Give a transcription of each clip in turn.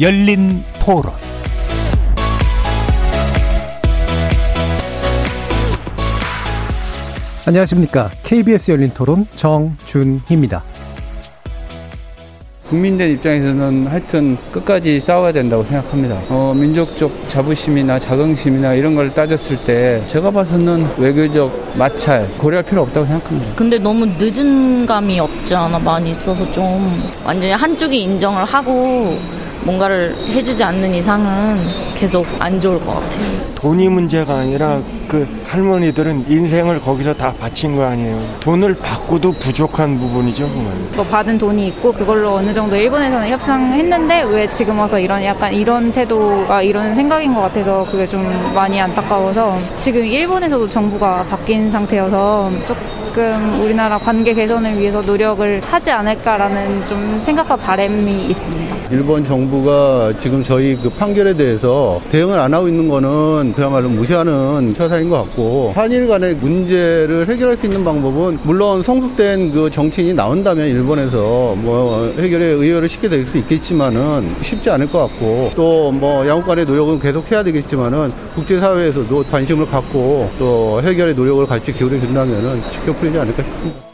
열린 토론 안녕하십니까. KBS 열린 토론 정준희입니다. 국민들 입장에서는 하여튼 끝까지 싸워야 된다고 생각합니다. 어, 민족적 자부심이나 자긍심이나 이런 걸 따졌을 때 제가 봐서는 외교적 마찰 고려할 필요 없다고 생각합니다. 근데 너무 늦은 감이 없지 않아 많이 있어서 좀 완전히 한쪽이 인정을 하고 뭔가를 해주지 않는 이상은 계속 안 좋을 것 같아요. 돈이 문제가 아니라 그 할머니들은 인생을 거기서 다 바친 거 아니에요. 돈을 받고도 부족한 부분이죠, 정말. 뭐 받은 돈이 있고 그걸로 어느 정도 일본에서는 협상했는데 왜 지금 와서 이런 약간 이런 태도가 이런 생각인 것 같아서 그게 좀 많이 안타까워서 지금 일본에서도 정부가 바뀐 상태여서 조금 우리나라 관계 개선을 위해서 노력을 하지 않을까라는 좀 생각과 바람이 있습니다. 일본 정부가 지금 저희 그 판결에 대해서 대응을 안 하고 있는 거는 그야말로 무시하는 처사인 것 같고 한일 간의 문제를 해결할 수 있는 방법은 물론 성숙된 그 정치인이 나온다면 일본에서 뭐 해결에 의외를 쉽게 될 수도 있겠지만은 쉽지 않을 것 같고 또 뭐 양국 간의 노력은 계속 해야 되겠지만은 국제사회에서도 관심을 갖고 또 해결의 노력을 같이 기울여 준다면은 쉽게 풀리지 않을까 싶습니다.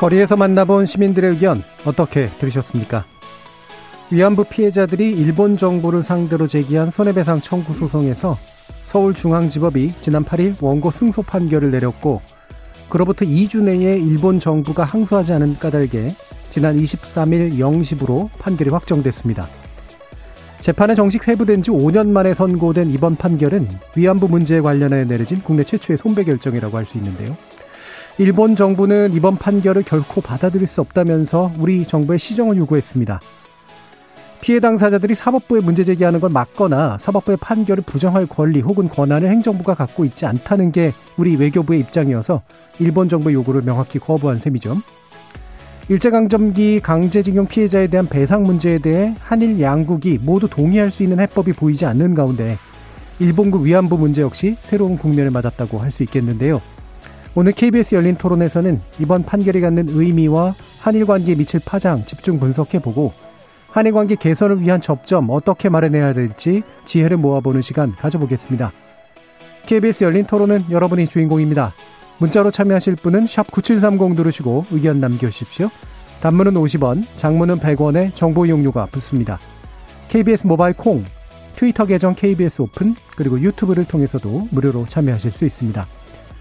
거리에서 만나본 시민들의 의견 어떻게 들으셨습니까? 위안부 피해자들이 일본 정부를 상대로 제기한 손해배상 청구 소송에서 서울중앙지법이 지난 8일 원고 승소 판결을 내렸고 그로부터 2주 내에 일본 정부가 항소하지 않은 까닭에 지난 23일 0시부로 판결이 확정됐습니다. 재판에 정식 회부된 지 5년 만에 선고된 이번 판결은 위안부 문제에 관련해 내려진 국내 최초의 손배 결정이라고 할 수 있는데요. 일본 정부는 이번 판결을 결코 받아들일 수 없다면서 우리 정부에 시정을 요구했습니다. 피해 당사자들이 사법부에 문제 제기하는 걸 막거나 사법부의 판결을 부정할 권리 혹은 권한을 행정부가 갖고 있지 않다는 게 우리 외교부의 입장이어서 일본 정부의 요구를 명확히 거부한 셈이죠. 일제강점기 강제징용 피해자에 대한 배상 문제에 대해 한일 양국이 모두 동의할 수 있는 해법이 보이지 않는 가운데 일본국 위안부 문제 역시 새로운 국면을 맞았다고 할 수 있겠는데요. 오늘 KBS 열린 토론에서는 이번 판결이 갖는 의미와 한일 관계에 미칠 파장 집중 분석해보고 한일 관계 개선을 위한 접점 어떻게 마련해야 될지 지혜를 모아보는 시간 가져보겠습니다. KBS 열린 토론은 여러분이 주인공입니다. 문자로 참여하실 분은 9730 누르시고 의견 남겨주십시오. 단문은 50원, 장문은 100원에 정보 이용료가 붙습니다. KBS 모바일 콩, 트위터 계정 KBS 오픈, 그리고 유튜브를 통해서도 무료로 참여하실 수 있습니다.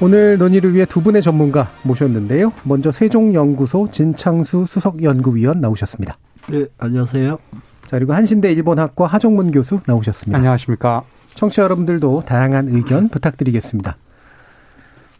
오늘 논의를 위해 두 분의 전문가 모셨는데요. 먼저 세종연구소 진창수 수석연구위원 나오셨습니다. 네, 안녕하세요. 자, 그리고 한신대 일본학과 하정문 교수 나오셨습니다. 안녕하십니까. 청취자 여러분들도 다양한 의견 부탁드리겠습니다.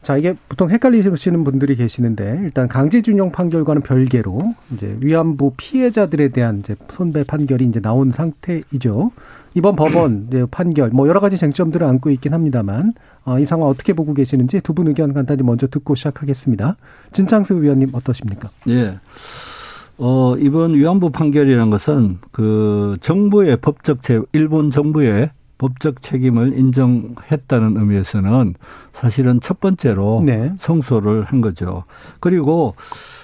자, 이게 보통 헷갈리시는 분들이 계시는데 일단 강제준용 판결과는 별개로 이제 위안부 피해자들에 대한 이제 손배 판결이 이제 나온 상태이죠. 이번 법원 이제 판결 뭐 여러 가지 쟁점들을 안고 있긴 합니다만 어, 이 상황 어떻게 보고 계시는지 두 분 의견 간단히 먼저 듣고 시작하겠습니다. 진창수 위원님 어떠십니까? 예. 어, 이번 위안부 판결이라는 것은 그 정부의 법적 체, 일본 정부의 법적 책임을 인정했다는 의미에서는 사실은 첫 번째로 네. 성소를 한 거죠. 그리고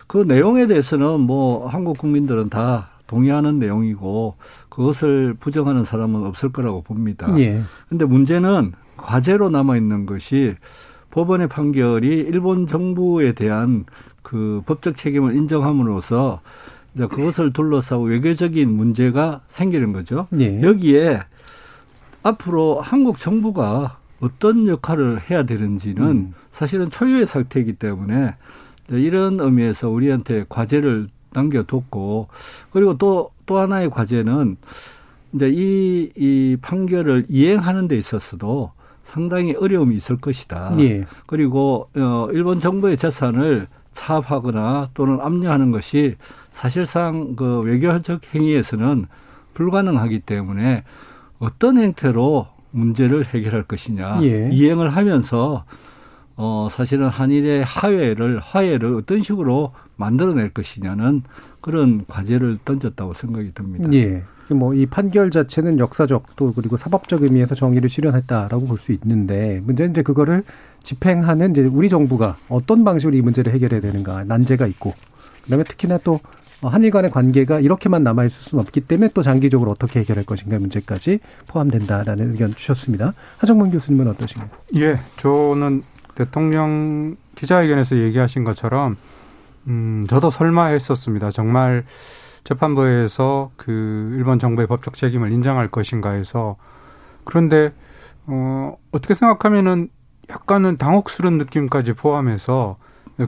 그 내용에 대해서는 뭐 한국 국민들은 다 동의하는 내용이고 그것을 부정하는 사람은 없을 거라고 봅니다. 예. 근데 문제는 과제로 남아 있는 것이 법원의 판결이 일본 정부에 대한 그 법적 책임을 인정함으로써 이제 그것을 둘러싸고 외교적인 문제가 생기는 거죠. 예. 여기에 앞으로 한국 정부가 어떤 역할을 해야 되는지는 음. 사실은 초유의 상태이기 때문에 이런 의미에서 우리한테 과제를 남겨뒀고 그리고 또또 하나의 과제는 이제 이, 이 판결을 이행하는 데 있어서도 상당히 어려움이 있을 것이다. 예. 그리고 어 일본 정부의 재산을 차압하거나 또는 압류하는 것이 사실상 그 외교적 행위에서는 불가능하기 때문에 어떤 형태로 문제를 해결할 것이냐 예. 이행을 하면서 어 사실은 한일의 화해를 화해를 어떤 식으로 만들어낼 것이냐는 그런 과제를 던졌다고 생각이 듭니다. 예. 뭐이 판결 자체는 역사적 또 그리고 사법적 의미에서 정의를 실현했다라고 볼 수 있는데 문제는 이제 그거를 집행하는 이제 우리 정부가 어떤 방식으로 이 문제를 해결해야 되는가 난제가 있고 그다음에 특히나 또 한일 간의 관계가 이렇게만 남아 있을 수는 없기 때문에 또 장기적으로 어떻게 해결할 것인가 문제까지 포함된다라는 의견 주셨습니다. 하정문 교수님은 어떠신가요? 예, 저는 대통령 기자회견에서 얘기하신 것처럼 음, 저도 설마 했었습니다. 정말 재판부에서 그 일본 정부의 법적 책임을 인정할 것인가 해서 그런데 어 어떻게 생각하면은 약간은 당혹스러운 느낌까지 포함해서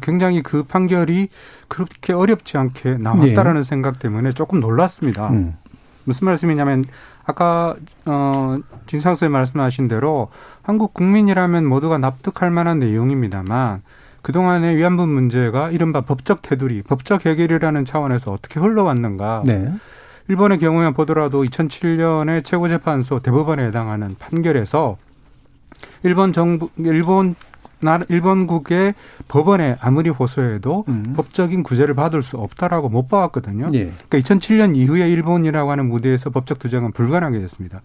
굉장히 그 판결이 그렇게 어렵지 않게 나왔다라는 네. 생각 때문에 조금 놀랐습니다. 음. 무슨 말씀이냐면 아까 어 진상 선생님 말씀하신 대로 한국 국민이라면 모두가 납득할 만한 내용입니다만 그동안의 위안부 문제가 이른바 법적 테두리, 법적 해결이라는 차원에서 어떻게 흘러왔는가. 네. 일본의 경우에 보더라도 2007년에 최고재판소 대법원에 해당하는 판결에서 일본 정부, 일본 일본국의 법원에 아무리 호소해도 음. 법적인 구제를 받을 수 없다라고 못 봐왔거든요. 예. 그러니까 2007년 이후에 일본이라고 하는 무대에서 법적 투쟁은 불가능하게 됐습니다.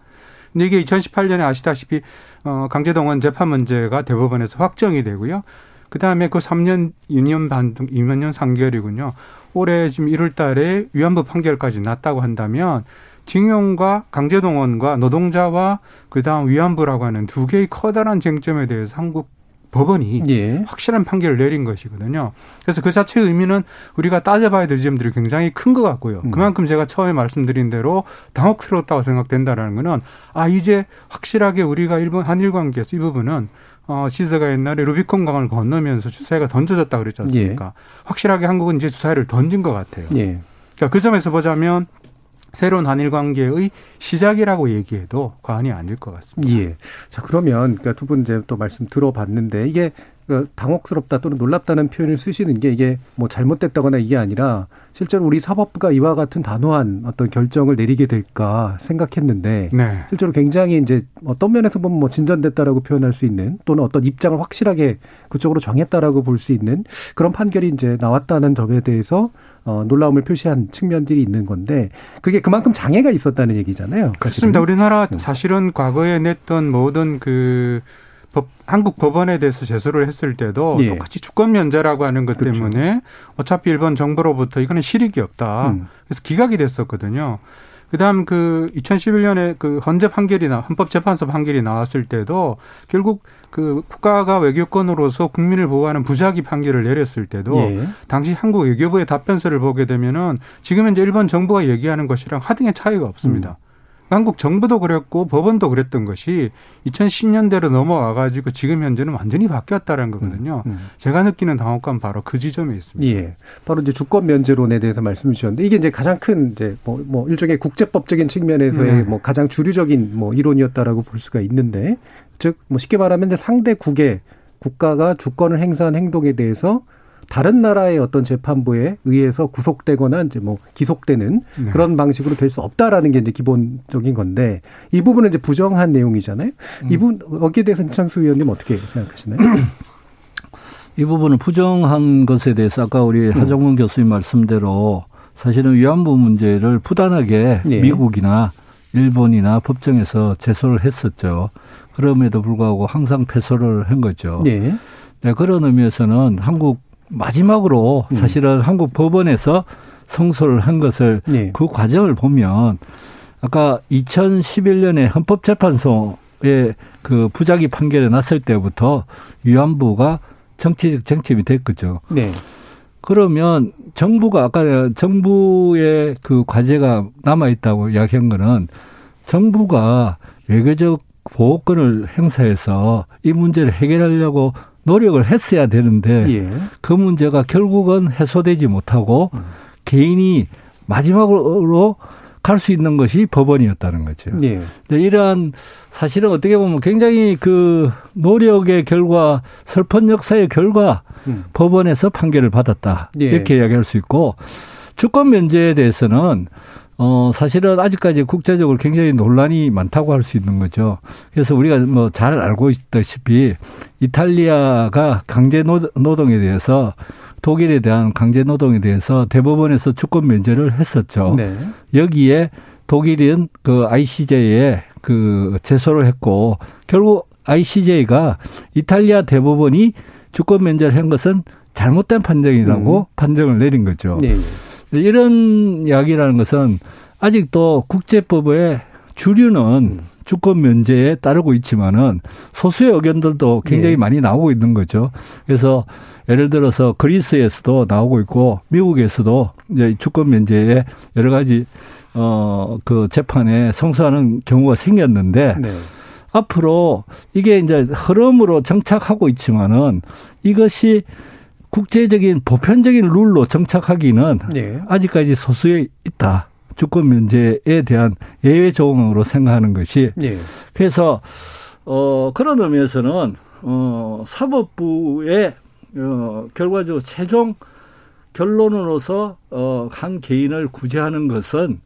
근데 이게 2018년에 아시다시피 어 강제동원 재판 문제가 대법원에서 확정이 되고요. 그 다음에 그 3년 2년 반, 2년 3개월이군요. 올해 지금 1월 달에 위안부 판결까지 났다고 한다면 징용과 강제동원과 노동자와 그 다음 위안부라고 하는 두 개의 커다란 쟁점에 대해서 한국 법원이 예. 확실한 판결을 내린 것이거든요. 그래서 그 자체의 의미는 우리가 따져봐야 될 점들이 굉장히 큰 것 같고요. 음. 그만큼 제가 처음에 말씀드린 대로 당혹스러웠다고 생각된다라는 거는 아 이제 확실하게 우리가 일본 한일 관계에서 이 부분은 어, 시세가 옛날에 루비콘 강을 건너면서 주사위가 던져졌다 그랬지 않습니까? 예. 확실하게 한국은 이제 주사위를 던진 것 같아요. 예. 그러니까 그 점에서 보자면 새로운 한일 관계의 시작이라고 얘기해도 과언이 아닐 것 같습니다. 예. 자, 그러면 그러니까 두 분 이제 또 말씀 들어봤는데 이게 그 당혹스럽다 또는 놀랍다는 표현을 쓰시는 게 이게 뭐 잘못됐다거나 이게 아니라 실제로 우리 사법부가 이와 같은 단호한 어떤 결정을 내리게 될까 생각했는데 네. 실제로 굉장히 이제 어떤 면에서 보면 뭐 진전됐다라고 표현할 수 있는 또는 어떤 입장을 확실하게 그쪽으로 정했다라고 볼 수 있는 그런 판결이 이제 나왔다는 점에 대해서 어, 놀라움을 표시한 측면들이 있는 건데 그게 그만큼 장애가 있었다는 얘기잖아요. 그렇습니다. 우리나라 음. 사실은 과거에 냈던 모든 그 법, 한국 법원에 대해서 제소를 했을 때도 예. 똑같이 주권 면제라고 하는 것 그렇죠. 때문에 어차피 일본 정부로부터 이거는 실익이 없다. 음. 그래서 기각이 됐었거든요. 그다음 그 2011년에 그 헌재 판결이 나 헌법재판소 판결이 나왔을 때도 결국 그 국가가 외교권으로서 국민을 보호하는 부작위 판결을 내렸을 때도 예. 당시 한국 외교부의 답변서를 보게 되면은 지금 현재 일본 정부가 얘기하는 것이랑 하등의 차이가 없습니다. 음. 한국 정부도 그랬고 법원도 그랬던 것이 2010년대로 넘어와 가지고 지금 현재는 완전히 바뀌었다는 거거든요. 음, 음. 제가 느끼는 당혹감 바로 그 지점에 있습니다. 예. 바로 이제 주권 면제론에 대해서 말씀 주셨는데 이게 이제 가장 큰 이제 뭐, 뭐 일종의 국제법적인 측면에서의 네. 뭐 가장 주류적인 뭐 이론이었다라고 볼 수가 있는데 즉 뭐 쉽게 말하면 이제 상대국의 국가가 주권을 행사한 행동에 대해서 다른 나라의 어떤 재판부에 의해서 구속되거나 이제 뭐 기속되는 네. 그런 방식으로 될 수 없다라는 게 이제 기본적인 건데 이 부분은 이제 부정한 내용이잖아요. 음. 이 부분 거기에 대해서 이창수 의원님 어떻게 생각하시나요? 이 부분은 부정한 것에 대해서 아까 우리 음. 하정문 교수님 말씀대로 사실은 위안부 문제를 부단하게 네. 미국이나 일본이나 법정에서 제소를 했었죠. 그럼에도 불구하고 항상 패소를 한 거죠. 네. 네, 그런 의미에서는 한국 마지막으로 음. 사실은 한국 법원에서 성소를 한 것을 네. 그 과정을 보면 아까 2011년에 헌법재판소의 그 부작위 판결이 났을 때부터 위안부가 정치적 쟁점이 됐거죠. 네. 그러면 정부가 아까 정부의 그 과제가 남아 있다고 이야기한 거는 정부가 외교적 보호권을 행사해서 이 문제를 해결하려고 노력을 했어야 되는데 예. 그 문제가 결국은 해소되지 못하고 음. 개인이 마지막으로 갈 수 있는 것이 법원이었다는 거죠. 예. 이러한 사실은 어떻게 보면 굉장히 그 노력의 결과, 슬픈 역사의 결과 음. 법원에서 판결을 받았다. 예. 이렇게 이야기할 수 있고 주권 면제에 대해서는 어, 사실은 아직까지 국제적으로 굉장히 논란이 많다고 할 수 있는 거죠. 그래서 우리가 뭐 잘 알고 있다시피 이탈리아가 강제 노동에 대해서 독일에 대한 강제 노동에 대해서 대법원에서 주권 면제를 했었죠. 네. 여기에 독일은 그 ICJ에 그 제소를 했고 결국 ICJ가 이탈리아 대법원이 주권 면제를 한 것은 잘못된 판정이라고 음. 판정을 내린 거죠. 네. 이런 이야기라는 것은 아직도 국제법의 주류는 주권 면제에 따르고 있지만은 소수의 의견들도 굉장히 네. 많이 나오고 있는 거죠. 그래서 예를 들어서 그리스에서도 나오고 있고 미국에서도 이제 주권 면제에 여러 가지 어 그 재판에 성사하는 경우가 생겼는데 네. 앞으로 이게 이제 흐름으로 정착하고 있지만은 이것이 국제적인 보편적인 룰로 정착하기는 네. 아직까지 소수에 있다. 주권 면제에 대한 예외 조항으로 생각하는 것이 예. 그래서 어 그런 의미에서는 어 사법부의 어 결과적으로 최종 결론으로서 어한 개인을 구제하는 것은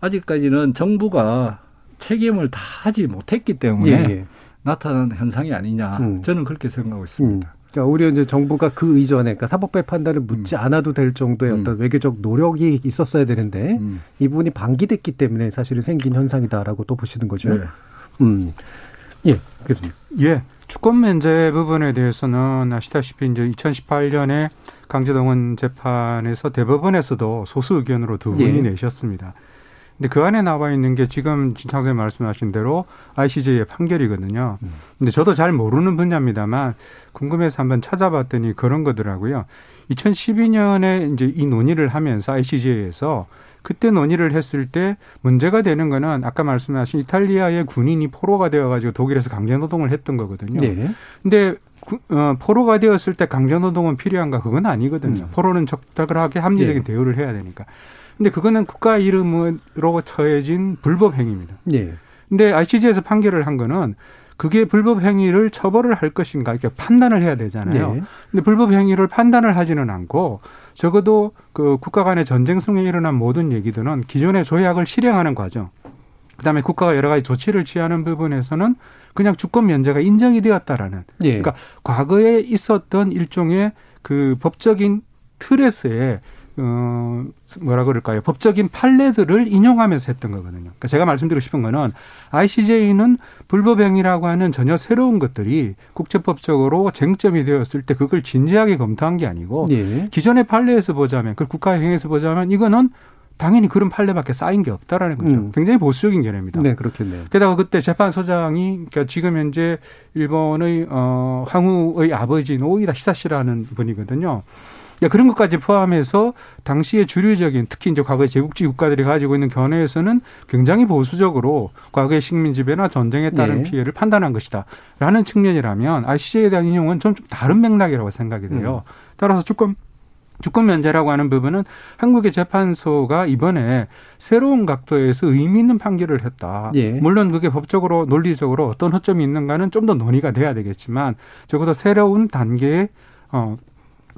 아직까지는 정부가 책임을 다 하지 못했기 때문에 예, 예. 나타난 현상이 아니냐 음. 저는 그렇게 생각하고 있습니다. 그러니까 오히려 이제 정부가 그 이전에 그러니까 사법부의 판단을 묻지 않아도 될 정도의 음. 어떤 외교적 노력이 있었어야 되는데 음. 이 부분이 방기됐기 때문에 사실은 생긴 현상이다라고 또 보시는 거죠. 네. 음. 예, 교수님. 예. 주권 면제 부분에 대해서는 아시다시피 이제 2018년에 강제동원 재판에서 대법원에서도 소수 의견으로 두 분이 예. 내셨습니다. 근데 그 안에 나와 있는 게 지금 진창 선생님 말씀하신 대로 ICJ의 판결이거든요. 근데 저도 잘 모르는 분야입니다만 궁금해서 한번 찾아봤더니 그런 거더라고요. 2012년에 이제 이 논의를 하면서 ICJ에서 그때 논의를 했을 때 문제가 되는 거는 아까 말씀하신 이탈리아의 군인이 포로가 되어가지고 독일에서 강제 노동을 했던 거거든요. 네. 근데 구- 어, 포로가 되었을 때 강제 노동은 필요한가 그건 아니거든요. 음. 포로는 적당하게 합리적인 예. 대우를 해야 되니까. 근데 그거는 국가 이름으로 처해진 불법 행위입니다. 예. 근데 ICJ에서 판결을 한 거는 그게 불법 행위를 처벌을 할 것인가 이렇게 판단을 해야 되잖아요. 네. 근데 불법 행위를 판단을 하지는 않고 적어도 그 국가 간의 전쟁 속에 일어난 모든 얘기들은 기존의 조약을 실행하는 과정. 그다음에 국가가 여러 가지 조치를 취하는 부분에서는 그냥 주권 면제가 인정이 되었다라는. 예. 그러니까 과거에 있었던 일종의 그 법적인 틀에서의 어 뭐라 그럴까요? 법적인 판례들을 인용하면서 했던 거거든요. 그러니까 제가 말씀드리고 싶은 거는 ICJ는 불법 행위라고 하는 전혀 새로운 것들이 국제법적으로 쟁점이 되었을 때 그걸 진지하게 검토한 게 아니고 예. 기존의 판례에서 보자면 그 국가 행위에서 보자면 이거는 당연히 그런 판례밖에 쌓인 게 없다라는 거죠. 음. 굉장히 보수적인 개념입니다. 네, 그렇겠네요. 게다가 그때 재판소장이 그러니까 지금 현재 일본의 어 황후의 아버지인 오이라 히사시라는 분이거든요. 그런 것까지 포함해서 당시의 주류적인 특히 이제 과거의 제국주의 국가들이 가지고 있는 견해에서는 굉장히 보수적으로 과거의 식민 지배나 전쟁에 따른 네. 피해를 판단한 것이다라는 측면이라면 ICJ에 대한 인용은 좀, 좀 다른 맥락이라고 생각이 돼요. 따라서 주권 주권 면제라고 하는 부분은 한국의 재판소가 이번에 새로운 각도에서 의미 있는 판결을 했다. 예. 물론 그게 법적으로 논리적으로 어떤 허점이 있는가는 좀 더 논의가 돼야 되겠지만 적어도 새로운 단계의 어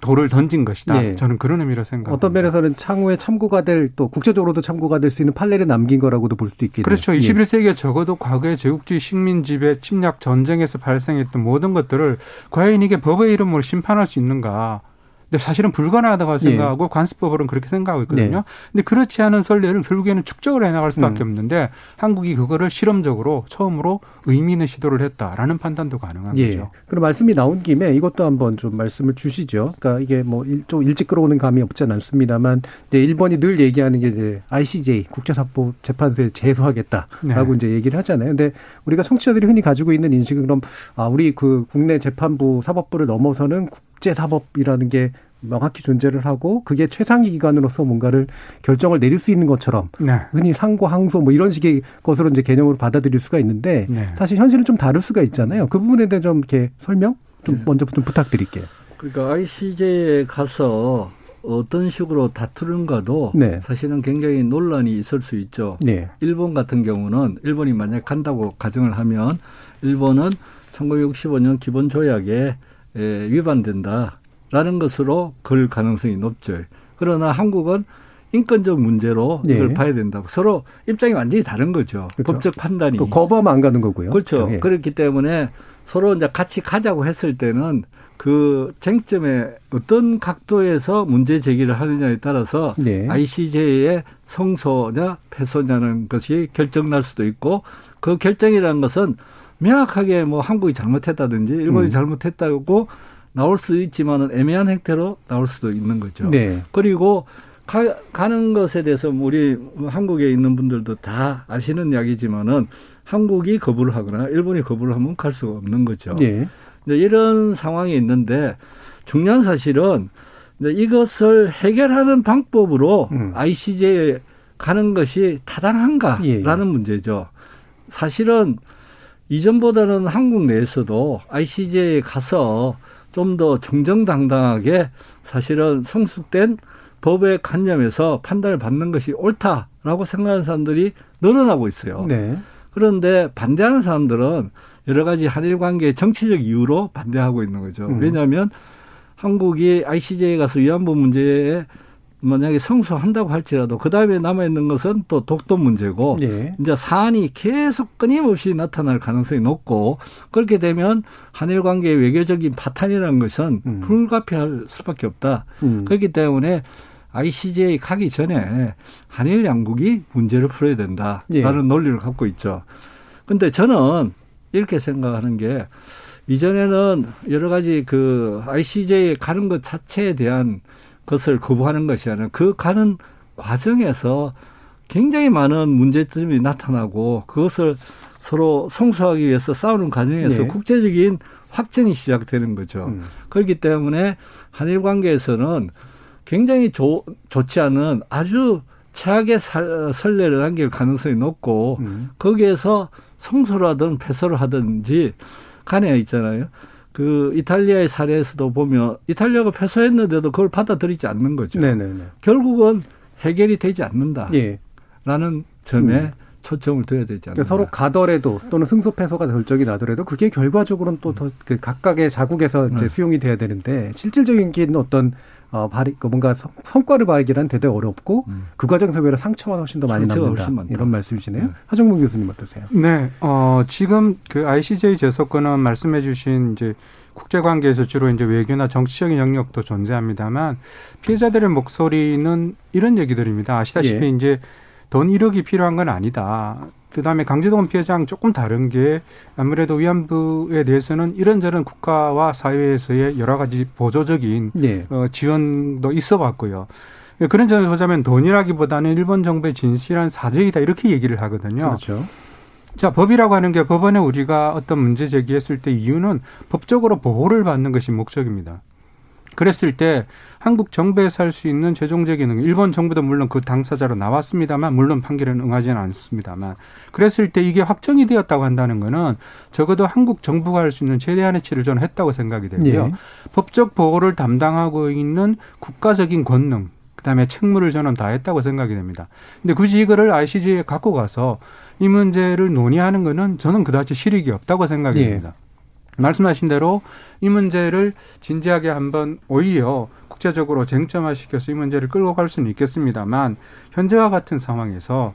돌을 던진 것이다. 예. 저는 그런 의미로 생각합니다. 어떤 면에서는 창후에 참고가 될 또 국제적으로도 참고가 될 수 있는 판례를 남긴 거라고도 볼 수도 있겠네요. 그렇죠. 예. 21세기에 적어도 과거의 제국주의 식민 지배, 침략, 전쟁에서 발생했던 모든 것들을 과연 이게 법의 이름으로 심판할 수 있는가? 근데 사실은 불가능하다고 생각하고 관습법으로는 그렇게 생각하고 있거든요. 예. 네. 근데 그렇지 않은 선례를 결국에는 축적을 해나갈 수밖에 음. 없는데 한국이 그거를 실험적으로 처음으로 의미 있는 시도를 했다라는 판단도 가능한 예. 거죠. 그럼 말씀이 나온 김에 이것도 한번 좀 말씀을 주시죠. 그러니까 이게 뭐 좀 일찍 끌어오는 감이 없진 않습니다만 이제 일본이 늘 얘기하는 게 이제 ICJ 국제사법 재판소에 제소하겠다라고 네. 이제 얘기를 하잖아요. 근데 우리가 청취자들이 흔히 가지고 있는 인식은 그럼 아 우리 그 국내 재판부 사법부를 넘어서는 국제 사법이라는 게 명확히 존재를 하고 그게 최상위 기관으로서 뭔가를 결정을 내릴 수 있는 것처럼 네. 흔히 상고 항소 뭐 이런 식의 것으로 이제 개념으로 받아들일 수가 있는데 네. 사실 현실은 좀 다를 수가 있잖아요. 그 부분에 대해 좀 이렇게 설명 좀 네. 먼저 좀 부탁드릴게요. 그러니까 ICJ에 가서 어떤 식으로 다투는가도 네. 사실은 굉장히 논란이 있을 수 있죠. 네. 일본 같은 경우는 일본이 만약 간다고 가정을 하면 일본은 1965년 기본 조약에 에, 위반된다라는 것으로 걸 가능성이 높죠. 그러나 한국은 인권적 문제로 이걸 네. 봐야 된다고 서로 입장이 완전히 다른 거죠. 그렇죠. 법적 판단이. 또 거부하면 안 가는 거고요. 그렇죠. 예. 그렇기 때문에 서로 이제 같이 가자고 했을 때는 그 쟁점에 어떤 각도에서 문제 제기를 하느냐에 따라서 네. ICJ의 성소냐 패소냐는 것이 결정 날 수도 있고 그 결정이라는 것은 명확하게 뭐 한국이 잘못했다든지 일본이 음. 잘못했다고 나올 수 있지만은 애매한 행태로 나올 수도 있는 거죠. 네. 그리고 가, 가는 것에 대해서 우리 한국에 있는 분들도 다 아시는 이야기지만은 한국이 거부를 하거나 일본이 거부를 하면 갈 수가 없는 거죠. 예. 이제 이런 상황이 있는데 중요한 사실은 이것을 해결하는 방법으로 음. ICJ에 가는 것이 타당한가라는 예, 예. 문제죠. 사실은 이전보다는 한국 내에서도 ICJ에 가서 좀 더 정정당당하게 사실은 성숙된 법의 관념에서 판단을 받는 것이 옳다라고 생각하는 사람들이 늘어나고 있어요. 네. 그런데 반대하는 사람들은 여러 가지 한일 관계의 정치적 이유로 반대하고 있는 거죠. 음. 왜냐하면 한국이 ICJ에 가서 위안부 문제에 만약에 성수한다고 할지라도 그 다음에 남아 있는 것은 또 독도 문제고 예. 이제 사안이 계속 끊임없이 나타날 가능성이 높고 그렇게 되면 한일 관계의 외교적인 파탄이라는 것은 음. 불가피할 수밖에 없다. 음. 그렇기 때문에 ICJ 가기 전에 한일 양국이 문제를 풀어야 된다라는 예. 논리를 갖고 있죠. 근데 저는 이렇게 생각하는 게 이전에는 여러 가지 그 ICJ에 가는 것 자체에 대한 것을 거부하는 것이 아니라 그 가는 과정에서 굉장히 많은 문제점이 나타나고 그것을 서로 성수하기 위해서 싸우는 과정에서 네. 국제적인 확전이 시작되는 거죠. 음. 그렇기 때문에 한일 관계에서는 굉장히 좋, 좋지 않은 아주 최악의 살, 선례를 남길 가능성이 높고 음. 거기에서 성소를 하든 패소를 하든지 간에 있잖아요. 그 이탈리아의 사례에서도 보면 이탈리아가 패소했는데도 그걸 받아들이지 않는 거죠. 네네네. 결국은 해결이 되지 않는다라는 예. 점에 음. 초점을 둬야 되지 않나. 그러니까 서로 가더라도 또는 승소 패소가 결정이 나더라도 그게 결과적으로는 또더그 각각의 자국에서 이제 네. 수용이 돼야 되는데 실질적인 어떤 어 발이 그 뭔가 성, 성과를 발견한 대단히 어렵고 음. 그 과정에서 오히려 상처가 훨씬 더 많이 상처가 남는다. 이런 말씀이시네요. 네. 하정문 교수님 어떠세요? 네, 어, 지금 그 ICJ 재소권은 말씀해 주신 이제 국제 관계에서 주로 이제 외교나 정치적인 영역도 존재합니다만 피해자들의 목소리는 이런 얘기들입니다. 아시다시피 예. 이제 돈 1억이 필요한 건 아니다. 그다음에 강제동원 피해자랑 조금 다른 게 아무래도 위안부에 대해서는 이런저런 국가와 사회에서의 여러 가지 보조적인 예. 어, 지원도 있어 왔고요. 그런 점에서 보자면 돈이라기보다는 일본 정부의 진실한 사죄이다 이렇게 얘기를 하거든요. 그렇죠. 자, 법이라고 하는 게 법원에 우리가 어떤 문제 제기했을 때 이유는 법적으로 보호를 받는 것이 목적입니다. 그랬을 때 한국 정부에서 할 수 있는 최종적인 응, 일본 정부도 물론 그 당사자로 나왔습니다만 물론 판결은 응하지는 않습니다만 그랬을 때 이게 확정이 되었다고 한다는 거는 적어도 한국 정부가 할 수 있는 최대한의 치를 저는 했다고 생각이 되고요. 예. 법적 보호를 담당하고 있는 국가적인 권능 그다음에 책무를 저는 다 했다고 생각이 됩니다. 근데 굳이 이거를 ICJ에 갖고 가서 이 문제를 논의하는 거는 저는 그다지 실익이 없다고 생각이 예. 됩니다. 말씀하신 대로 이 문제를 진지하게 한번 오히려 국제적으로 쟁점화시켜서 이 문제를 끌고 갈 수는 있겠습니다만 현재와 같은 상황에서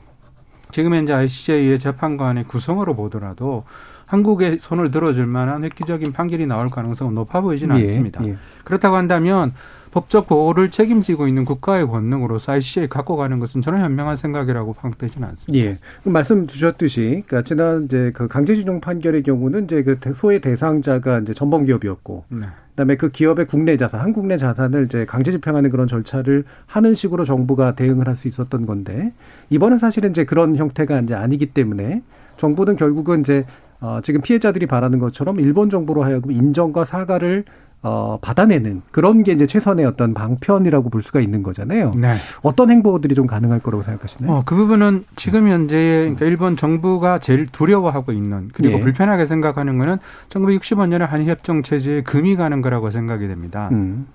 지금 현재 ICJ의 재판관의 구성으로 보더라도 한국에 손을 들어줄 만한 획기적인 판결이 나올 가능성은 높아 보이지는 예, 않습니다. 예. 그렇다고 한다면 법적 보호를 책임지고 있는 국가의 권능으로서 ICJ 갖고 가는 것은 저는 현명한 생각이라고 판단되지는 않습니다. 예. 말씀 주셨듯이, 그러니까 지난 이제 그 강제징용 판결의 경우는 이제 그 대- 소의 대상자가 이제 전범 기업이었고, 네. 그다음에 그 기업의 국내 자산, 한국 내 자산을 이제 강제 집행하는 그런 절차를 하는 식으로 정부가 대응을 할 수 있었던 건데 이번은 사실은 이제 그런 형태가 이제 아니기 때문에 정부는 결국은 이제 어 지금 피해자들이 바라는 것처럼 일본 정부로 하여금 인정과 사과를 어 받아내는 그런 게 이제 최선의 어떤 방편이라고 볼 수가 있는 거잖아요. 네. 어떤 행보들이 좀 가능할 거라고 생각하시나요? 어, 그 부분은 지금 현재 그러니까 일본 정부가 제일 두려워하고 있는 그리고 예. 불편하게 생각하는 거는 1965년에 한일협정 체제에 금이 가는 거라고 생각이 됩니다. 음.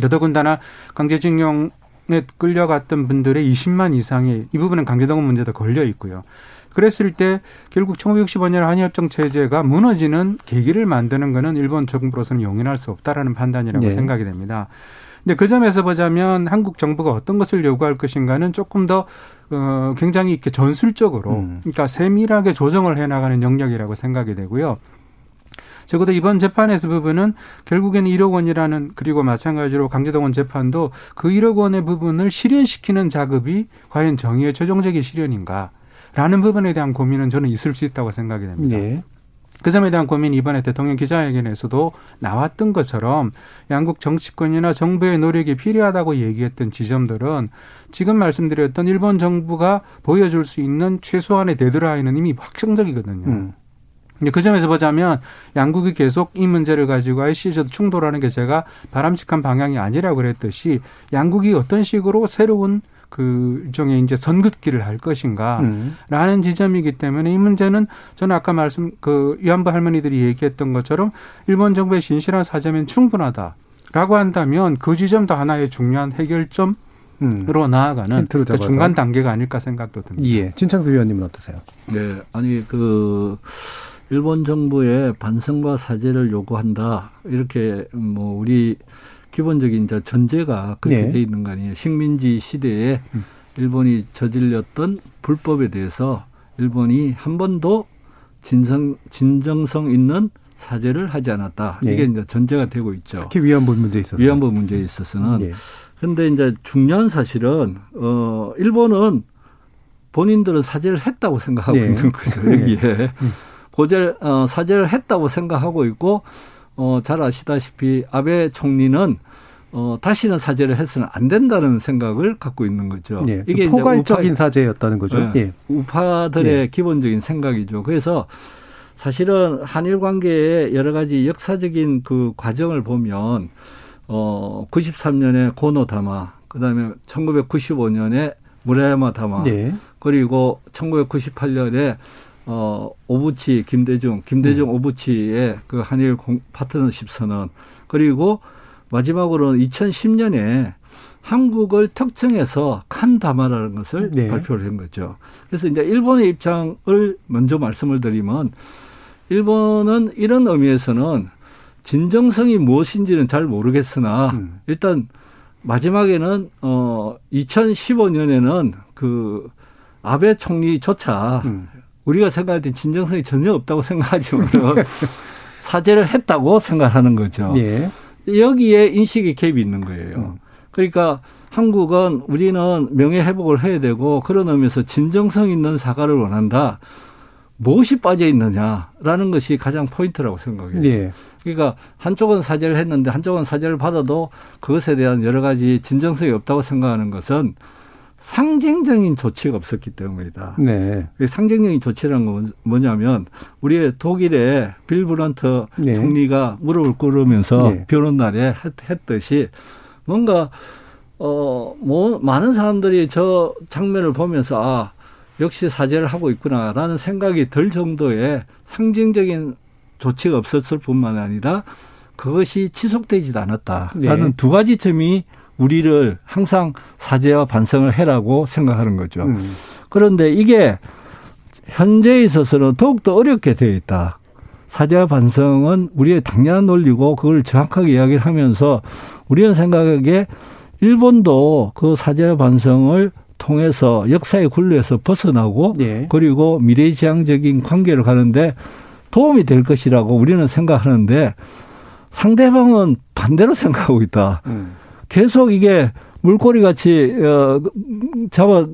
더더군다나 강제징용 에 끌려갔던 분들의 20만 이상이 이 부분은 강제동원 문제도 걸려 있고요. 그랬을 때 결국 1965년 한일협정 체제가 무너지는 계기를 만드는 것은 일본 정부로서는 용인할 수 없다라는 판단이라고 네. 생각이 됩니다. 근데 그 점에서 보자면 한국 정부가 어떤 것을 요구할 것인가는 조금 더 어, 굉장히 이렇게 전술적으로, 음. 그러니까 세밀하게 조정을 해 나가는 영역이라고 생각이 되고요. 적어도 이번 재판에서 부분은 결국에는 1억 원이라는 그리고 마찬가지로 강제동원 재판도 그 1억 원의 부분을 실현시키는 작업이 과연 정의의 최종적인 실현인가? 라는 부분에 대한 고민은 저는 있을 수 있다고 생각이 됩니다. 네. 그 점에 대한 고민이 이번에 대통령 기자회견에서도 나왔던 것처럼 양국 정치권이나 정부의 노력이 필요하다고 얘기했던 지점들은 지금 말씀드렸던 일본 정부가 보여줄 수 있는 최소한의 데드라인은 이미 확정적이거든요. 음. 그 점에서 보자면 양국이 계속 이 문제를 가지고 ICJ도 충돌하는 게 제가 바람직한 방향이 아니라고 그랬듯이 양국이 어떤 식으로 새로운 그 일종의 이제 선긋기를 할 것인가라는 음. 지점이기 때문에 이 문제는 저는 아까 말씀 그 위안부 할머니들이 얘기했던 것처럼 일본 정부의 진실한 사죄면 충분하다라고 한다면 그 지점도 하나의 중요한 해결점 으로 음. 나아가는 그 중간 단계가 아닐까 생각도 듭니다. 예. 진창수 위원님은 어떠세요? 네. 아니 그 일본 정부의 반성과 사죄를 요구한다. 이렇게 뭐 우리 기본적인 이제 전제가 그렇게 네. 돼 있는 거 아니에요. 식민지 시대에 음. 일본이 저질렀던 불법에 대해서 일본이 한 번도 진성 진정성 있는 사죄를 하지 않았다. 네. 이게 이제 전제가 되고 있죠. 특히 위안부 문제에 있어서 위안부 문제에 있어서는 네. 그런데 이제 중요한 사실은 어 일본은 본인들은 사죄를 했다고 생각하고 네. 있는 거죠. 여기에 네. 고제 어 사죄를 했다고 생각하고 있고 어, 잘 아시다시피 아베 총리는 어, 다시는 사죄를 해서는 안 된다는 생각을 갖고 있는 거죠. 예, 이게 포괄적인 우파, 사죄였다는 거죠. 예, 예. 우파들의 예. 기본적인 생각이죠. 그래서 사실은 한일 관계의 여러 가지 역사적인 그 과정을 보면 어 93년에 고노 다마, 그다음에 1995년에 무라야마 다마, 네. 그리고 1998년에 어, 오부치 김대중, 김대중 음. 오부치의 그 한일 공, 파트너십 선언, 그리고 마지막으로는 2010년에 한국을 특정해서 칸다마라는 것을 네. 발표를 한 거죠. 그래서 이제 일본의 입장을 먼저 말씀을 드리면 일본은 이런 의미에서는 진정성이 무엇인지는 잘 모르겠으나 음. 일단 마지막에는 어 2015년에는 그 아베 총리조차 음. 우리가 생각할 때 진정성이 전혀 없다고 생각하지만 사죄를 했다고 생각하는 거죠. 예. 여기에 인식의 갭이 있는 거예요. 음. 그러니까 한국은 우리는 명예 회복을 해야 되고 그런 의미에서 진정성 있는 사과를 원한다. 무엇이 빠져 있느냐라는 것이 가장 포인트라고 생각해요. 예. 그러니까 한쪽은 사죄를 했는데 한쪽은 사죄를 받아도 그것에 대한 여러 가지 진정성이 없다고 생각하는 것은 상징적인 조치가 없었기 때문이다. 네. 상징적인 조치라는 건 뭐냐면 우리의 독일의 빌 브란트 네. 총리가 무릎을 꿇으면서 네. 비오는 날에 했, 듯이 뭔가 어 뭐 많은 사람들이 저 장면을 보면서 아 역시 사죄를 하고 있구나라는 생각이 들 정도의 상징적인 조치가 없었을 뿐만 아니라 그것이 지속되지도 않았다라는 네. 두 가지 점이 우리를 항상 사죄와 반성을 해라고 생각하는 거죠. 음. 그런데 이게 현재에 있어서는 더욱더 어렵게 되어 있다. 사죄와 반성은 우리의 당연한 논리고 그걸 정확하게 이야기를 하면서 우리는 생각하기에 일본도 그 사죄와 반성을 통해서 역사의 굴레에서 벗어나고 예. 그리고 미래지향적인 관계를 가는데 도움이 될 것이라고 우리는 생각하는데 상대방은 반대로 생각하고 있다. 음. 계속 이게 물꼬리 같이 어 잡아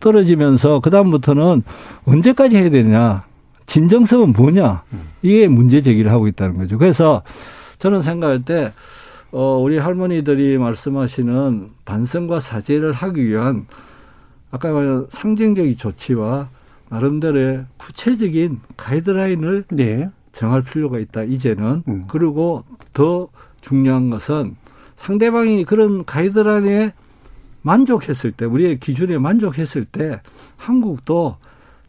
떨어지면서 그 다음부터는 언제까지 해야 되냐 진정성은 뭐냐 이게 문제 제기를 하고 있다는 거죠. 그래서 저는 생각할 때 어, 우리 할머니들이 말씀하시는 반성과 사죄를 하기 위한 아까 말한 상징적인 조치와 나름대로의 구체적인 가이드라인을 네. 정할 필요가 있다. 이제는 음. 그리고 더 중요한 것은 상대방이 그런 가이드라인에 만족했을 때, 우리의 기준에 만족했을 때, 한국도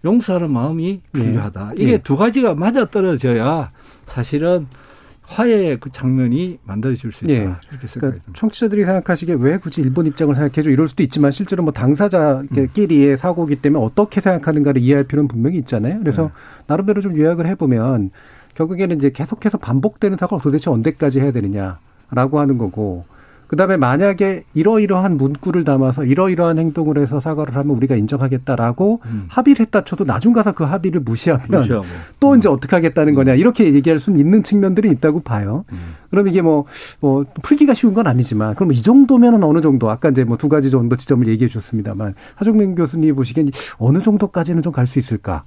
용서하는 마음이 네. 필요하다. 네. 이게 네. 두 가지가 맞아 떨어져야 사실은 화해의 그 장면이 만들어질 수 있다. 예. 이렇게 그러니까 생각이 듭니다. 청취자들이 생각하시기에 왜 굳이 일본 입장을 생각해줘 이럴 수도 있지만 실제로 뭐 당사자끼리의 사고기 때문에 어떻게 생각하는가를 이해할 필요는 분명히 있잖아요. 그래서 네. 나름대로 좀 요약을 해보면 결국에는 이제 계속해서 반복되는 사고를 도대체 언제까지 해야 되느냐 라고 하는 거고 그 다음에 만약에 이러이러한 문구를 담아서 이러이러한 행동을 해서 사과를 하면 우리가 인정하겠다라고 음. 합의를 했다 쳐도 나중 가서 그 합의를 무시하면 무시하고. 또 이제 어떻게 하겠다는 거냐 이렇게 얘기할 수는 있는 측면들이 있다고 봐요. 음. 그럼 이게 뭐, 뭐, 풀기가 쉬운 건 아니지만, 그럼 이 정도면은 어느 정도, 아까 이제 뭐 두 가지 정도 지점을 얘기해 주셨습니다만, 하종민 교수님 보시기엔 어느 정도까지는 좀 갈 수 있을까?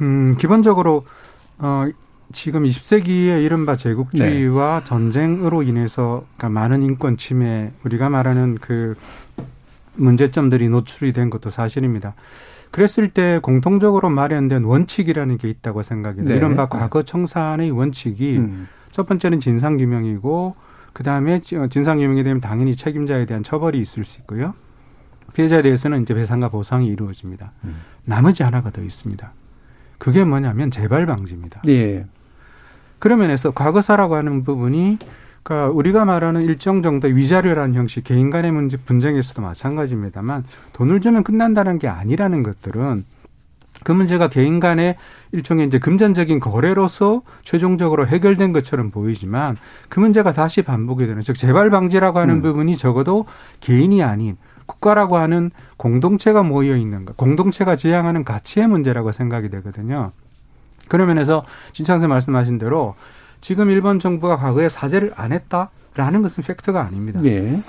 음, 기본적으로 어 지금 20세기의 이른바 제국주의와 전쟁으로 인해서 그러니까 많은 인권 침해 우리가 말하는 그 문제점들이 노출이 된 것도 사실입니다. 그랬을 때 공통적으로 마련된 원칙이라는 게 있다고 생각해요. 네. 이른바 과거 청산의 원칙이 음. 첫 번째는 진상규명이고 그 다음에 진상규명이 되면 당연히 책임자에 대한 처벌이 있을 수 있고요. 피해자에 대해서는 이제 배상과 보상이 이루어집니다. 음. 나머지 하나가 더 있습니다. 그게 뭐냐면 재발 방지입니다. 예. 그런 면에서 과거사라고 하는 부분이 그러니까 우리가 말하는 일정 정도의 위자료라는 형식 개인 간의 문제 분쟁에서도 마찬가지입니다만 돈을 주면 끝난다는 게 아니라는 것들은 그 문제가 개인 간의 일종의 이제 금전적인 거래로서 최종적으로 해결된 것처럼 보이지만 그 문제가 다시 반복이 되는 즉 재발 방지라고 하는 음. 부분이 적어도 개인이 아닌 국가라고 하는 공동체가 모여 있는 것, 공동체가 지향하는 가치의 문제라고 생각이 되거든요. 그런 면에서 진창 선 말씀하신 대로 지금 일본 정부가 과거에 사죄를 안 했다라는 것은 팩트가 아닙니다. 예.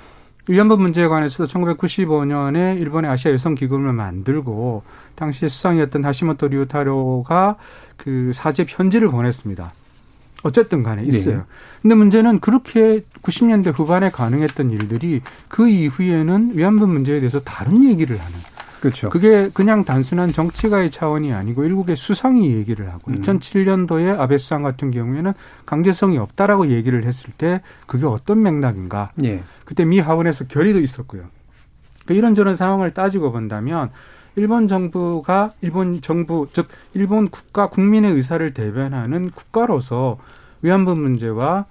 위안부 문제에 관해서도 1995년에 일본의 아시아 여성 기금을 만들고 당시 수상이었던 하시모토 리우타로가 그 사죄 편지를 보냈습니다. 어쨌든 간에 있어요. 네. 근데 문제는 그렇게 90년대 후반에 가능했던 일들이 그 이후에는 위안부 문제에 대해서 다른 얘기를 하는 그렇죠. 그게 그냥 단순한 정치가의 차원이 아니고 일국의 수상이 얘기를 하고 음. 2007년도에 아베 수상 같은 경우에는 강제성이 없다라고 얘기를 했을 때 그게 어떤 맥락인가 예. 그때 미 하원에서 결의도 있었고요. 그 이런저런 상황을 따지고 본다면 일본 정부가 일본 정부 즉 일본 국가 국민의 의사를 대변하는 국가로서 위안부 문제와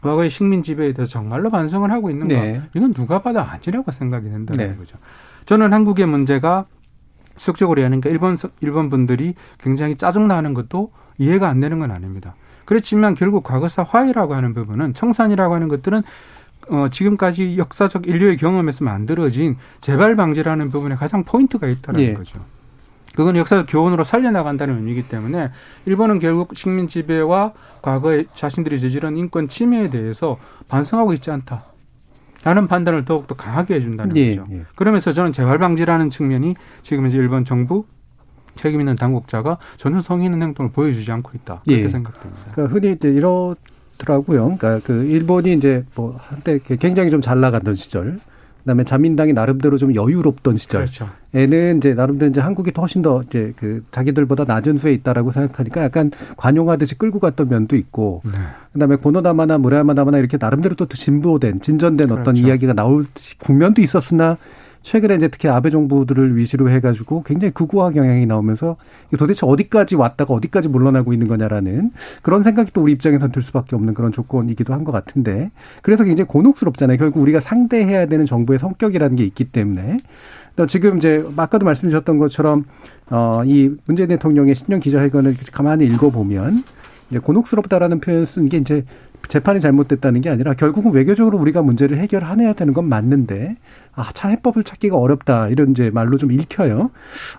과거의 식민 지배에 대해서 정말로 반성을 하고 있는가? 네. 이건 누가 봐도 아니라고 생각이 된다는 네. 거죠. 저는 한국의 문제가 지속적으로 하니까 일본 서- 일본 분들이 굉장히 짜증 나는 것도 이해가 안 되는 건 아닙니다. 그렇지만 결국 과거사 화해라고 하는 부분은 청산이라고 하는 것들은 어, 지금까지 역사적 인류의 경험에서 만들어진 재발 방지라는 부분에 가장 포인트가 있다는 예. 거죠. 그건 역사적 교훈으로 살려나간다는 의미이기 때문에 일본은 결국 식민 지배와 과거에 자신들이 저지른 인권 침해에 대해서 반성하고 있지 않다. 라는 판단을 더욱더 강하게 해준다는 예. 거죠. 예. 그러면서 저는 재발 방지라는 측면이 지금 이제 일본 정부 책임 있는 당국자가 전혀 성의 있는 행동을 보여주지 않고 있다. 그렇게 예. 생각됩니다. 그러니까 흔히 이제 이렇더라고요. 그러니까 그 일본이 이제 뭐 한때 굉장히 좀 잘 나가던 시절, 그다음에 자민당이 나름대로 좀 여유롭던 시절, 그렇죠. 에는 이제 나름대로 이제 한국이 더 훨씬 더 이제 그 자기들보다 낮은 수에 있다라고 생각하니까 약간 관용하듯이 끌고 갔던 면도 있고 네. 그다음에 고노다마나 무라야마다마나 이렇게 나름대로 또 진보된 진전된 어떤 그렇죠. 이야기가 나올 국면도 있었으나 최근에 이제 특히 아베 정부들을 위시로 해가지고 굉장히 극우화 경향이 나오면서 도대체 어디까지 왔다가 어디까지 물러나고 있는 거냐라는 그런 생각이 또 우리 입장에선 들 수밖에 없는 그런 조건이기도 한 것 같은데 그래서 굉장히 곤혹스럽잖아요. 결국 우리가 상대해야 되는 정부의 성격이라는 게 있기 때문에 또 지금 이제 아까도 말씀 주셨던 것처럼 어이 문재인 대통령의 신년 기자회견을 가만히 읽어보면 이제 곤혹스럽다라는 표현 쓴 게 이제 재판이 잘못됐다는 게 아니라 결국은 외교적으로 우리가 문제를 해결해야 되는 건 맞는데 아, 참 해법을 찾기가 어렵다 이런 이제 말로 좀 읽혀요.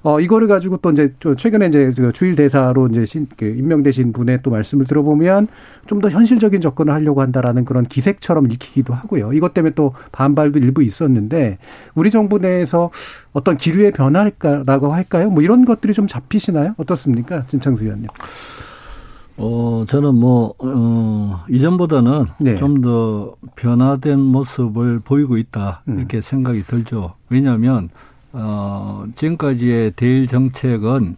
어 이거를 가지고 또 이제 저 최근에 이제 그 주일 대사로 이제 신, 그 임명되신 분의 또 말씀을 들어보면 좀 더 현실적인 접근을 하려고 한다라는 그런 기색처럼 읽히기도 하고요. 이것 때문에 또 반발도 일부 있었는데 우리 정부 내에서 어떤 기류의 변화일까라고 할까요? 뭐 이런 것들이 좀 잡히시나요? 어떻습니까, 진창수 의원님? 어, 저는 뭐, 어, 이전보다는 네. 좀더 변화된 모습을 보이고 있다. 음. 이렇게 생각이 들죠. 왜냐하면, 어, 지금까지의 대일 정책은,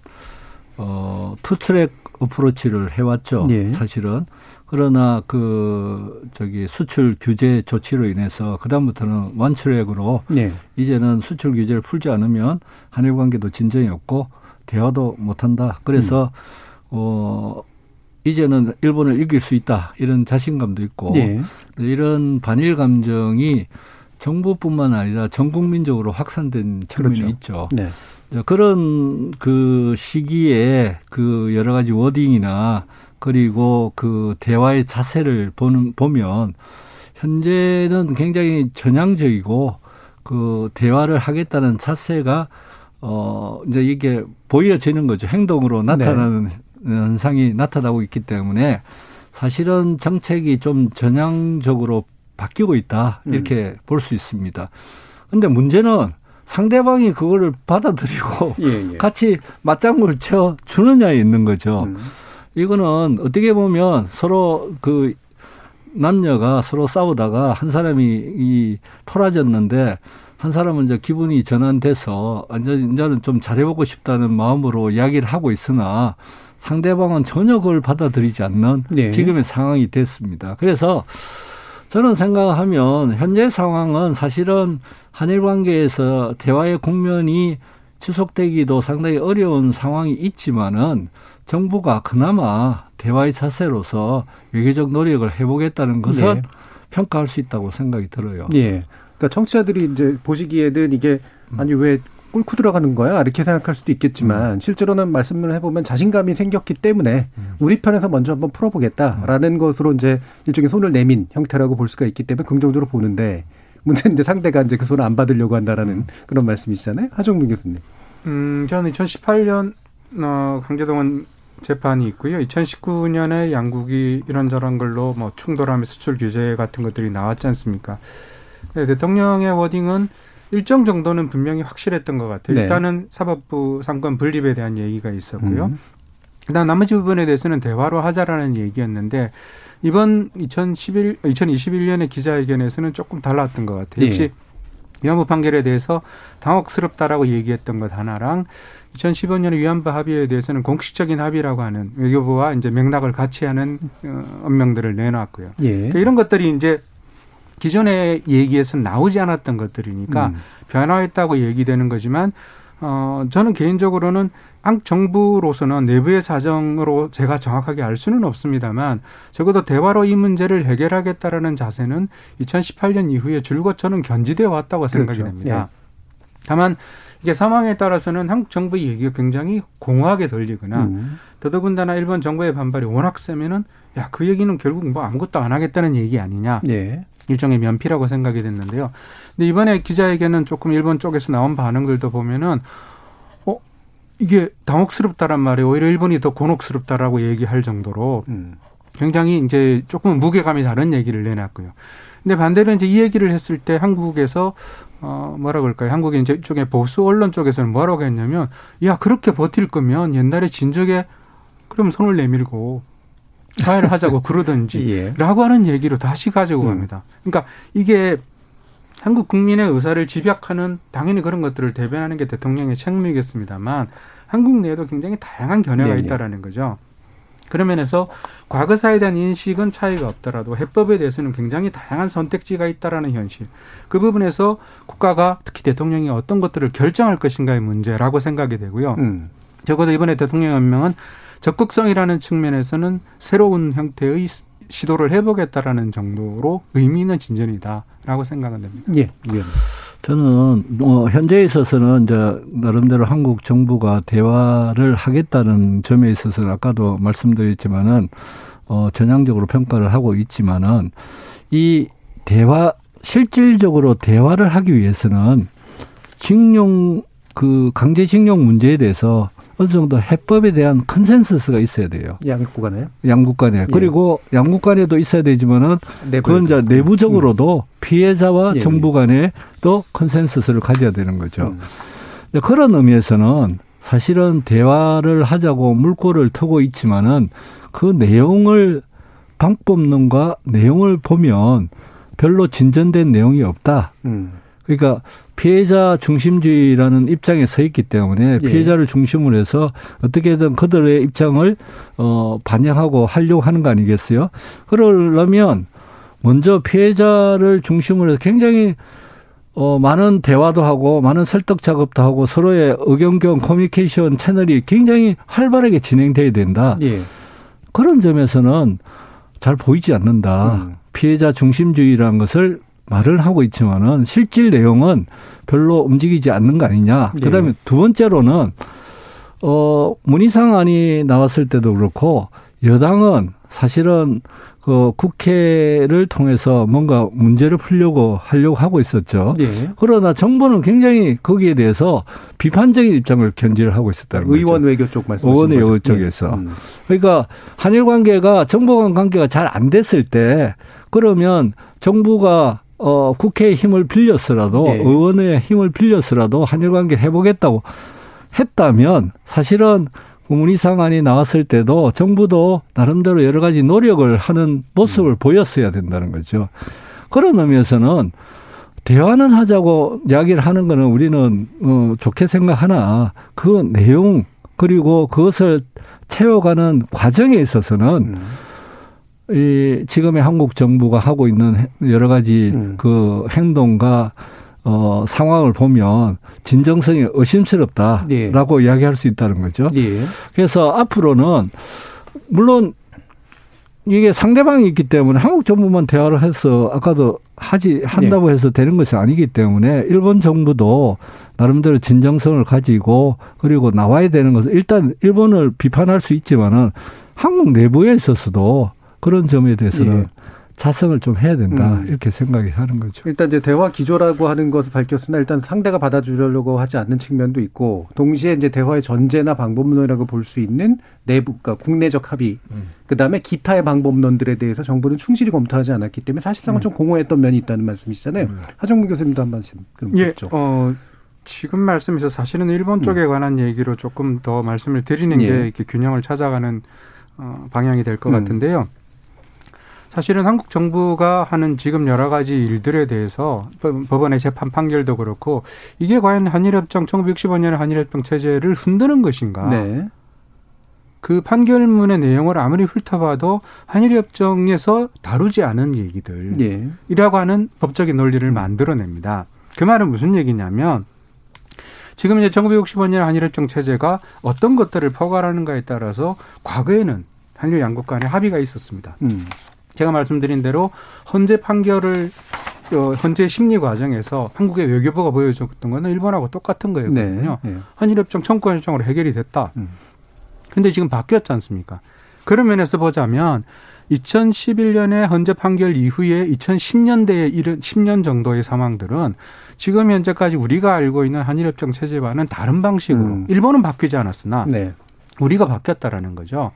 어, 투트랙 어프로치를 해왔죠. 예. 사실은. 그러나 그, 저기 수출 규제 조치로 인해서 그다음부터는 원트랙으로 네. 이제는 수출 규제를 풀지 않으면 한일 관계도 진전이 없고 대화도 못 한다. 그래서 어 이제는 일본을 이길 수 있다 이런 자신감도 있고 예. 이런 반일 감정이 정부뿐만 아니라 전 국민적으로 확산된 측면이 그렇죠. 있죠. 네. 그런 그 시기에 그 여러 가지 워딩이나 그리고 그 대화의 자세를 보는 보면 현재는 굉장히 전향적이고 그 대화를 하겠다는 자세가 어 이제 이게 보여지는 거죠. 행동으로 나타나는 현상이 나타나고 있기 때문에 사실은 정책이 좀 전향적으로 바뀌고 있다. 이렇게 볼수 있습니다. 근데 문제는 상대방이 그거를 받아들이고 예, 예. 같이 맞장구를 쳐 주느냐에 있는 거죠. 음. 이거는 어떻게 보면 서로 그 남녀가 서로 싸우다가 한 사람이 이 토라졌는데 한 사람은 이제 기분이 전환돼서 완전 이제는 좀 잘해보고 싶다는 마음으로 이야기를 하고 있으나 상대방은 전혀 그걸 받아들이지 않는 네. 지금의 상황이 됐습니다. 그래서 저는 생각하면 현재 상황은 사실은 한일 관계에서 대화의 국면이 지속되기도 상당히 어려운 상황이 있지만은 정부가 그나마 대화의 자세로서 외교적 노력을 해보겠다는 것은 네. 평가할 수 있다고 생각이 들어요. 예. 그러니까 청취자들이 이제 보시기에는 이게 아니 왜 꿀고 들어가는 거야 이렇게 생각할 수도 있겠지만 실제로는 말씀을 해보면 자신감이 생겼기 때문에 우리 편에서 먼저 한번 풀어보겠다라는 것으로 이제 일종의 손을 내민 형태라고 볼 수가 있기 때문에 긍정적으로 보는데 문제는 이제 상대가 이제 그 손을 안 받으려고 한다라는 그런 말씀이시잖아요 하종민 교수님. 음, 저는 2018년 어, 강제동원 재판이 있고요. 2019년에 양국이 이런저런 걸로 뭐 충돌하며 수출 규제 같은 것들이 나왔지 않습니까? 네, 대통령의 워딩은 일정 정도는 분명히 확실했던 것 같아요. 네. 일단은 사법부 상권 분립에 대한 얘기가 있었고요. 음. 그다음 나머지 부분에 대해서는 대화로 하자라는 얘기였는데 이번 2011, 2021년의 기자회견에서는 조금 달랐던 것 같아요. 예. 역시 위안부 판결에 대해서 당혹스럽다라고 얘기했던 것 하나랑 2015년의 위안부 합의에 대해서는 공식적인 합의라고 하는 외교부와 이제 맥락을 같이 하는 어, 언명들을 내놨고요. 예. 그러니까 이런 것들이 이제 기존의 얘기에서 나오지 않았던 것들이니까 음. 변화했다고 얘기되는 거지만 어 저는 개인적으로는 한국 정부로서는 내부의 사정으로 제가 정확하게 알 수는 없습니다만 적어도 대화로 이 문제를 해결하겠다라는 자세는 2018년 이후에 줄곧 저는 견지돼 왔다고 생각이 그렇죠. 됩니다. 다만 이게 상황에 따라서는 한국 정부의 얘기가 굉장히 공허하게 들리거나 음. 더더군다나 일본 정부의 반발이 워낙 세면은 야 그 얘기는 결국 뭐 아무것도 안 하겠다는 얘기 아니냐 예. 일종의 면피라고 생각이 됐는데요. 근데 이번에 기자회견은 조금 일본 쪽에서 나온 반응들도 보면은 어 이게 당혹스럽다란 말이 오히려 일본이 더 곤혹스럽다라고 얘기할 정도로 음. 굉장히 이제 조금 무게감이 다른 얘기를 내놨고요. 근데 반대로 이제 이 얘기를 했을 때 한국에서 어 뭐라 그럴까요? 한국의 이제 쪽에 보수 언론 쪽에서는 뭐라고 했냐면 야 그렇게 버틸 거면 옛날에 진적에 그럼 손을 내밀고 화해를 하자고 그러든지 예. 라고 하는 얘기로 다시 가지고 음. 갑니다. 그러니까 이게 한국 국민의 의사를 집약하는 당연히 그런 것들을 대변하는 게 대통령의 책무이겠습니다만 한국 내에도 굉장히 다양한 견해가 네네. 있다라는 거죠. 그런 면에서 과거사에 대한 인식은 차이가 없더라도 해법에 대해서는 굉장히 다양한 선택지가 있다라는 현실. 그 부분에서 국가가 특히 대통령이 어떤 것들을 결정할 것인가의 문제라고 생각이 되고요. 음. 적어도 이번에 대통령 연명은 적극성이라는 측면에서는 새로운 형태의 시도를 해보겠다라는 정도로 의미 있는 진전이다라고 생각은 됩니다. 예. 위원. 저는 뭐 현재에 있어서는 이제 나름대로 한국 정부가 대화를 하겠다는 점에 있어서는 아까도 말씀드렸지만은 어 전향적으로 평가를 하고 있지만은 이 대화 실질적으로 대화를 하기 위해서는 징용 그 강제징용 문제에 대해서 어느 정도 해법에 대한 컨센서스가 있어야 돼요. 양국 간에요? 양국 간에. 그리고 양국 간에도 있어야 되지만은 그건 이제 내부적으로도 피해자와 예, 정부 간에 또 컨센서스를 가져야 되는 거죠. 음. 그런 의미에서는 사실은 대화를 하자고 물꼬를 트고 있지만은 그 내용을 방법론과 내용을 보면 별로 진전된 내용이 없다. 음. 그러니까 피해자 중심주의라는 입장에 서 있기 때문에 예. 피해자를 중심으로 해서 어떻게든 그들의 입장을 어 반영하고 하려고 하는 거 아니겠어요? 그러려면 먼저 피해자를 중심으로 해서 굉장히 어 많은 대화도 하고 많은 설득 작업도 하고 서로의 의견 교환 커뮤니케이션 채널이 굉장히 활발하게 진행돼야 된다. 예. 그런 점에서는 잘 보이지 않는다. 음. 피해자 중심주의라는 것을 말을 하고 있지만은 실질 내용은 별로 움직이지 않는 거 아니냐. 예. 그다음에 두 번째로는 어 문희상안이 나왔을 때도 그렇고 여당은 사실은 그 국회를 통해서 뭔가 문제를 풀려고 하려고 하고 있었죠. 예. 그러나 정부는 굉장히 거기에 대해서 비판적인 입장을 견지를 하고 있었다는 거죠. 의원 외교 쪽 말씀하시는 의원 거죠? 외교 쪽에서. 예. 음. 그러니까 한일 관계가 정부 간 관계가 잘 안 됐을 때 그러면 정부가 어 국회의 힘을 빌려서라도 예. 의원의 힘을 빌려서라도 한일 관계 해보겠다고 했다면 사실은 문희상안이 나왔을 때도 정부도 나름대로 여러 가지 노력을 하는 모습을 보였어야 된다는 거죠. 그런 의미에서는 대화는 하자고 이야기를 하는 거는 우리는 어, 좋게 생각하나 그 내용 그리고 그것을 채워가는 과정에 있어서는 음. 이 지금의 한국 정부가 하고 있는 여러 가지 음. 그 행동과 어 상황을 보면 진정성이 의심스럽다라고 이야기할 수 있다는 거죠. 예. 그래서 앞으로는 물론 이게 상대방이 있기 때문에 한국 정부만 대화를 해서 아까도 하지 한다고 해서 되는 것이 아니기 때문에 일본 정부도 나름대로 진정성을 가지고 그리고 나와야 되는 것은 일단 일본을 비판할 수 있지만은 한국 내부에 있어서도 그런 점에 대해서는 예. 자성을 좀 해야 된다 음. 이렇게 생각이 하는 거죠. 일단 이제 대화 기조라고 하는 것을 밝혔으나 일단 상대가 받아주려고 하지 않는 측면도 있고 동시에 이제 대화의 전제나 방법론이라고 볼 수 있는 내부, 그러니까 국내적 합의, 그 다음에 기타의 방법론들에 대해서 정부는 충실히 검토하지 않았기 때문에 사실상은 좀 공허했던 면이 있다는 말씀이시잖아요. 하정무 교수님도 한 말씀 그럼 예, 듣죠. 어, 지금 말씀에서 사실은 일본 쪽에 관한 얘기로 조금 더 말씀을 드리는 예. 게 이렇게 균형을 찾아가는 어, 방향이 될것 음. 같은데요. 사실은 한국 정부가 하는 지금 여러 가지 일들에 대해서 법- 법원의 재판 판결도 그렇고 이게 과연 한일협정 1965년의 한일협정 체제를 흔드는 것인가? 네. 그 판결문의 내용을 아무리 훑어봐도 한일협정에서 다루지 않은 얘기들 예. 이라고 하는 법적인 논리를 만들어냅니다. 그 말은 무슨 얘기냐면 지금 이제 1965년 한일협정 체제가 어떤 것들을 포괄하는가에 따라서 과거에는 한일 양국 간에 합의가 있었습니다. 음. 제가 말씀드린 대로 헌재 판결을 어, 헌재 심리 과정에서 한국의 외교부가 보여줬던 거는 일본하고 똑같은 거였거든요. 네. 예. 한일협정 청구 협정으로 해결이 됐다. 음. 근데 지금 바뀌었지 않습니까? 그런 면에서 보자면 2011년에 헌재 판결 이후에 2010년대에 이른 10년 정도의 상황들은 지금 현재까지 우리가 알고 있는 한일협정 체제와는 다른 방식으로 음. 일본은 바뀌지 않았으나 네. 우리가 바뀌었다라는 거죠.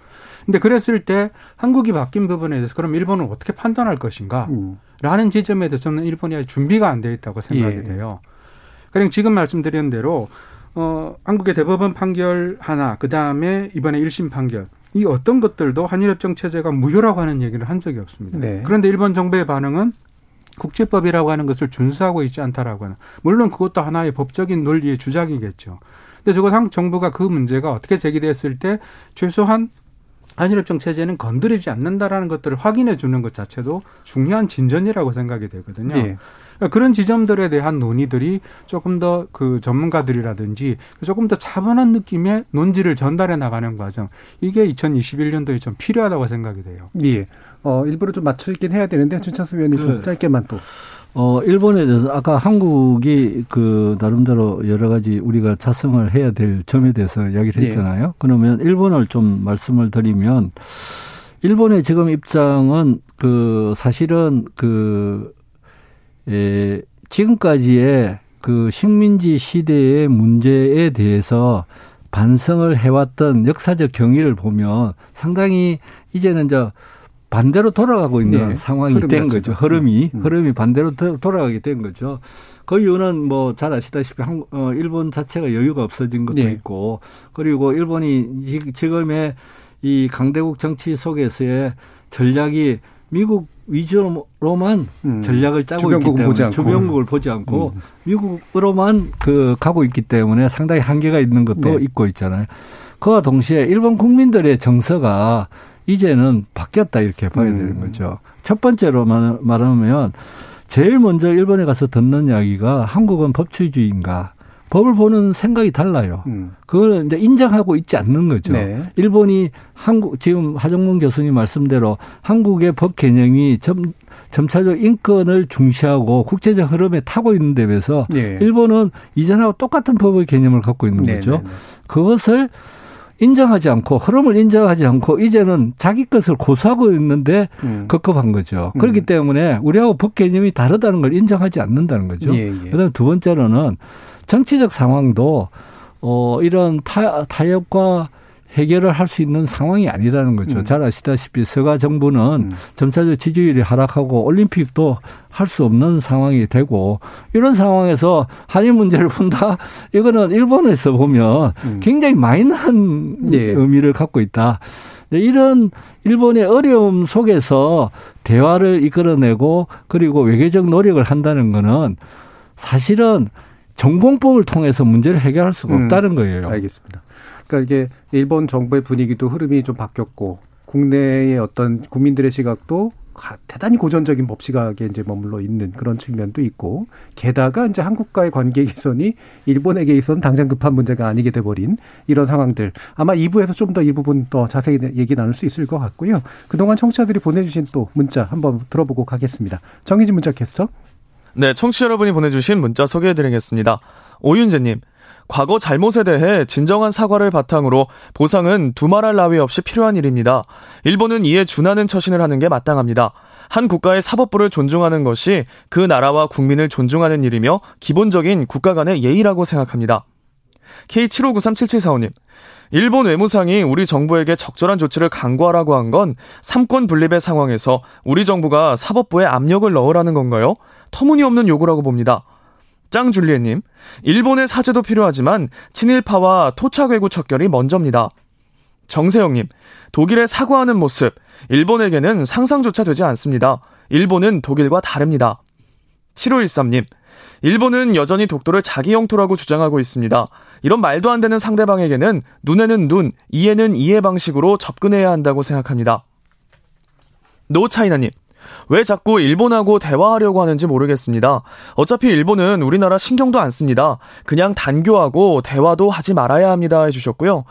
근데 그랬을 때 한국이 바뀐 부분에 대해서 그럼 일본은 어떻게 판단할 것인가? 음. 라는 지점에 대해서는 일본이 아직 준비가 안 돼 있다고 생각이 예. 돼요. 그냥 지금 말씀드린 대로 어 한국의 대법원 판결 하나, 그 다음에 이번에 1심 판결 이 어떤 것들도 한일협정 체제가 무효라고 하는 얘기를 한 적이 없습니다. 네. 그런데 일본 정부의 반응은 국제법이라고 하는 것을 준수하고 있지 않다라고 하는 물론 그것도 하나의 법적인 논리의 주작이겠죠. 근데 적어도 한국 정부가 그 문제가 어떻게 제기됐을 때 최소한 한일협정 체제는 건드리지 않는다라는 것들을 확인해 주는 것 자체도 중요한 진전이라고 생각이 되거든요. 예. 그런 지점들에 대한 논의들이 조금 더 그 전문가들이라든지 조금 더 차분한 느낌의 논지를 전달해 나가는 과정 이게 2021년도에 좀 필요하다고 생각이 돼요. 예. 어, 일부러 좀 맞추긴 해야 되는데 준찬수 위원님 좀 네. 짧게만 또. 어, 일본에 대해서 아까 한국이 그 나름대로 여러 가지 우리가 자성을 해야 될 점에 대해서 이야기를 예. 했잖아요. 그러면 일본을 좀 말씀을 드리면 일본의 지금 입장은 그 사실은 그, 에, 지금까지의 그 식민지 시대의 문제에 대해서 반성을 해왔던 역사적 경위를 보면 상당히 이제는 저 반대로 돌아가고 있는 네. 상황이 된 맞죠. 거죠. 흐름이 음. 흐름이 반대로 도- 돌아가게 된 거죠. 그 이유는 뭐 잘 아시다시피 한, 어, 일본 자체가 여유가 없어진 것도 네. 있고 그리고 일본이 지- 지금의 이 강대국 정치 속에서의 전략이 미국 위주로만 음. 전략을 짜고 있기 때문에 보지. 주변국을 보지 않고 음. 미국으로만 그 가고 있기 때문에 상당히 한계가 있는 것도 네. 있고 있잖아요. 그와 동시에 일본 국민들의 정서가 이제는 바뀌었다 이렇게 봐야 음. 되는 거죠. 첫 번째로 말- 말하면 제일 먼저 일본에 가서 듣는 이야기가 한국은 법치주의인가 법을 보는 생각이 달라요. 음. 그걸 이제 인정하고 있지 않는 거죠. 네. 일본이 한국 지금 하정문 교수님 말씀대로 한국의 법 개념이 점 점차적 인권을 중시하고 국제적 흐름에 타고 있는 데 비해서 예. 일본은 이전하고 똑같은 법의 개념을 갖고 있는 네, 거죠. 네, 네. 그것을 인정하지 않고 흐름을 인정하지 않고 이제는 자기 것을 고수하고 있는데 음. 급급한 거죠. 음. 그렇기 때문에 우리하고 법 개념이 다르다는 걸 인정하지 않는다는 거죠. 예, 예. 그다음 두 번째로는 정치적 상황도 어 이런 타, 타협과 해결을 할 수 있는 상황이 아니라는 거죠. 음. 잘 아시다시피 서가 정부는 음. 점차적 지지율이 하락하고 올림픽도 할 수 없는 상황이 되고 이런 상황에서 한일 문제를 푼다. 이거는 일본에서 보면 음. 굉장히 마이너한 예. 의미를 갖고 있다. 네, 이런 일본의 어려움 속에서 대화를 이끌어내고 그리고 외교적 노력을 한다는 거는 사실은 정공법을 통해서 문제를 해결할 수가 음. 없다는 거예요. 알겠습니다. 그러니까 이게 일본 정부의 분위기도 흐름이 좀 바뀌었고 국내의 어떤 국민들의 시각도 가- 대단히 고전적인 법 시각에 이제 머물러 있는 그런 측면도 있고 게다가 이제 한국과의 관계 개선이 일본에게 있어서는 당장 급한 문제가 아니게 돼버린 이런 상황들 아마 2부에서 좀 더 이 부분 더 자세히 얘기 나눌 수 있을 것 같고요. 그동안 청취자들이 보내주신 또 문자 한번 들어보고 가겠습니다. 정희진 문자 캐스터. 네, 청취자 여러분이 보내주신 문자 소개해드리겠습니다. 오윤재님, 과거 잘못에 대해 진정한 사과를 바탕으로 보상은 두말할 나위 없이 필요한 일입니다. 일본은 이에 준하는 처신을 하는 게 마땅합니다. 한 국가의 사법부를 존중하는 것이 그 나라와 국민을 존중하는 일이며 기본적인 국가 간의 예의라고 생각합니다. K75937745님, 일본 외무상이 우리 정부에게 적절한 조치를 강구하라고 한 건 삼권 분립의 상황에서 우리 정부가 사법부에 압력을 넣으라는 건가요? 터무니없는 요구라고 봅니다. 짱줄리엣님, 일본의 사죄도 필요하지만 친일파와 토착외구 척결이 먼저입니다. 정세영님, 독일의 사과하는 모습, 일본에게는 상상조차 되지 않습니다. 일본은 독일과 다릅니다. 7513님, 일본은 여전히 독도를 자기 영토라고 주장하고 있습니다. 이런 말도 안 되는 상대방에게는 눈에는 눈, 이에는 이해 방식으로 접근해야 한다고 생각합니다. 노차이나님, 왜 자꾸 일본하고 대화하려고 하는지 모르겠습니다. 어차피 일본은 우리나라 신경도 안 씁니다. 그냥 단교하고 대화도 하지 말아야 합니다. 해주셨고요.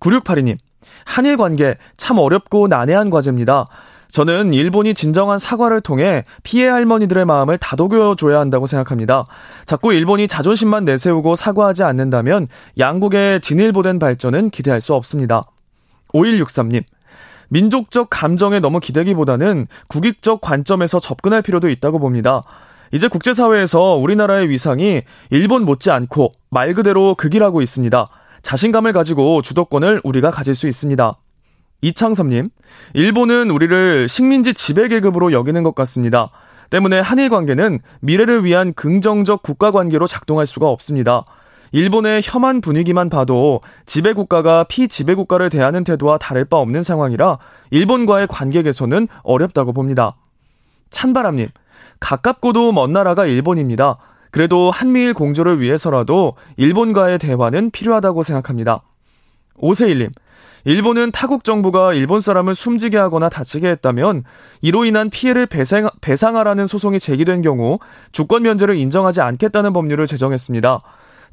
9682님, 한일 관계 참 어렵고 난해한 과제입니다. 저는 일본이 진정한 사과를 통해 피해 할머니들의 마음을 다독여줘야 한다고 생각합니다. 자꾸 일본이 자존심만 내세우고 사과하지 않는다면 양국의 진일보된 발전은 기대할 수 없습니다. 5163님, 민족적 감정에 너무 기대기보다는 국익적 관점에서 접근할 필요도 있다고 봅니다. 이제 국제사회에서 우리나라의 위상이 일본 못지않고 말 그대로 극이라고 있습니다. 자신감을 가지고 주도권을 우리가 가질 수 있습니다. 이창섭님, 일본은 우리를 식민지 지배계급으로 여기는 것 같습니다. 때문에 한일 관계는 미래를 위한 긍정적 국가 관계로 작동할 수가 없습니다. 일본의 혐한 분위기만 봐도 지배국가가 피지배국가를 대하는 태도와 다를 바 없는 상황이라 일본과의 관계 개선은 어렵다고 봅니다. 찬바람님, 가깝고도 먼 나라가 일본입니다. 그래도 한미일 공조를 위해서라도 일본과의 대화는 필요하다고 생각합니다. 오세일님, 일본은 타국 정부가 일본 사람을 숨지게 하거나 다치게 했다면 이로 인한 피해를 배상, 배상하라는 소송이 제기된 경우 주권 면제를 인정하지 않겠다는 법률을 제정했습니다.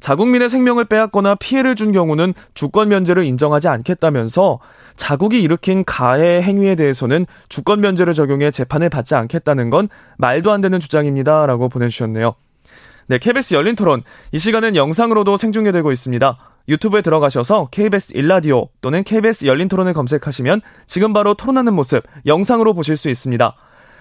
자국민의 생명을 빼앗거나 피해를 준 경우는 주권 면제를 인정하지 않겠다면서 자국이 일으킨 가해 행위에 대해서는 주권 면제를 적용해 재판을 받지 않겠다는 건 말도 안 되는 주장입니다. 라고 보내주셨네요. 네, KBS 열린 토론. 이 시간은 영상으로도 생중계되고 있습니다. 유튜브에 들어가셔서 KBS 일라디오 또는 KBS 열린 토론을 검색하시면 지금 바로 토론하는 모습 영상으로 보실 수 있습니다.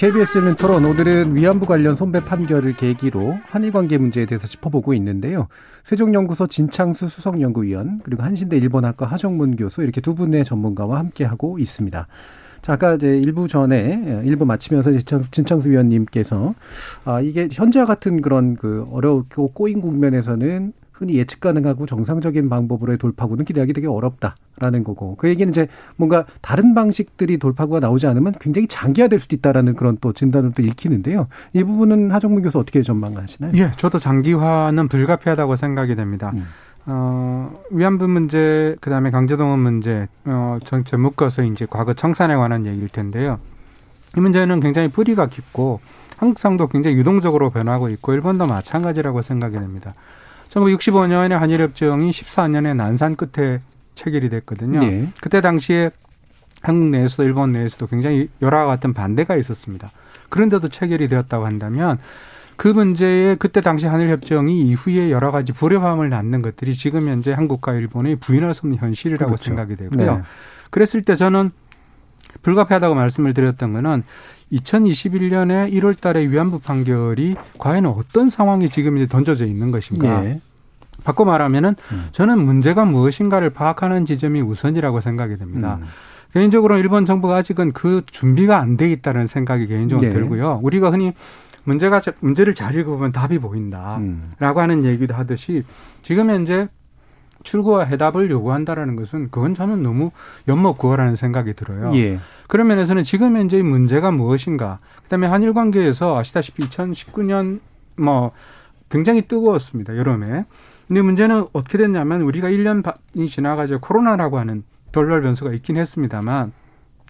KBS 는 토론 오늘은 위안부 관련 손배 판결을 계기로 한일 관계 문제에 대해서 짚어보고 있는데요. 세종연구소 진창수 수석연구위원 그리고 한신대 일본학과 하정문 교수 이렇게 두 분의 전문가와 함께 하고 있습니다. 자, 아까 이제 일부 전에 일부 마치면서 진창수, 진창수 위원님께서 아 이게 현재와 같은 그런 그 어렵고 꼬인 국면에서는 흔히 예측 가능하고 정상적인 방법으로의 돌파구는 기대하기 되게 어렵다라는 거고 그 얘기는 이제 뭔가 다른 방식들이 돌파구가 나오지 않으면 굉장히 장기화될 수도 있다라는 그런 또 진단을 또 읽히는데요. 이 부분은 하정문 교수 어떻게 전망하시나요? 예, 저도 장기화는 불가피하다고 생각이 됩니다. 음. 어, 위안부 문제, 그 다음에 강제동원 문제, 어, 전체 묶어서 이제 과거 청산에 관한 얘기일 텐데요. 이 문제는 굉장히 뿌리가 깊고 한국 상도 굉장히 유동적으로 변하고 있고 일본도 마찬가지라고 생각이 됩니다. 1965년에 한일협정이 14년에 난산 끝에 체결이 됐거든요. 네. 그때 당시에 한국 내에서도 일본 내에서도 굉장히 열화와 같은 반대가 있었습니다. 그런데도 체결이 되었다고 한다면 그 문제에 그때 당시 한일협정이 이후에 여러 가지 불협화음을 낳는 것들이 지금 현재 한국과 일본의 부인할 수 없는 현실이라고 그렇죠. 생각이 되고요. 네. 그랬을 때 저는 불가피하다고 말씀을 드렸던 거는 2021년에 1월 달에 위안부 판결이 과연 어떤 상황이 지금 이제 던져져 있는 것인가. 네. 바꿔 말하면은 음. 저는 문제가 무엇인가를 파악하는 지점이 우선이라고 생각이 됩니다. 음. 개인적으로 일본 정부가 아직은 그 준비가 안 돼 있다는 생각이 개인적으로 네. 들고요. 우리가 흔히 문제가 문제를 잘 읽어보면 답이 보인다라고 음. 하는 얘기도 하듯이 지금 현재 출구와 해답을 요구한다라는 것은 그건 저는 너무 연목구호라는 생각이 들어요. 예. 그런 면에서는 지금 현재의 문제가 무엇인가. 그다음에 한일 관계에서 아시다시피 2019년 뭐 굉장히 뜨거웠습니다. 여름에. 근데 문제는 어떻게 됐냐면 우리가 1년이 지나가지고 코로나라고 하는 돌발 변수가 있긴 했습니다만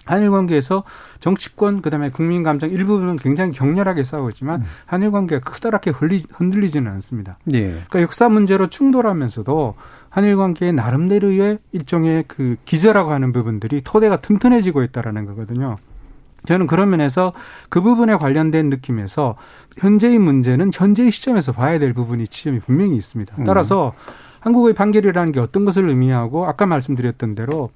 한일 관계에서 정치권 그다음에 국민 감정 일부분은 굉장히 격렬하게 싸우지만 음. 한일 관계가 크다랗게 흔들리지는 않습니다. 예. 그러니까 역사 문제로 충돌하면서도 한일 관계의 나름대로의 일종의 그 기저라고 하는 부분들이 토대가 튼튼해지고 있다라는 거거든요. 저는 그런 면에서 그 부분에 관련된 느낌에서 현재의 문제는 현재의 시점에서 봐야 될 부분이 지점이 분명히 있습니다. 음. 따라서 음. 한국의 판결이라는 게 어떤 것을 의미하고 아까 말씀드렸던 대로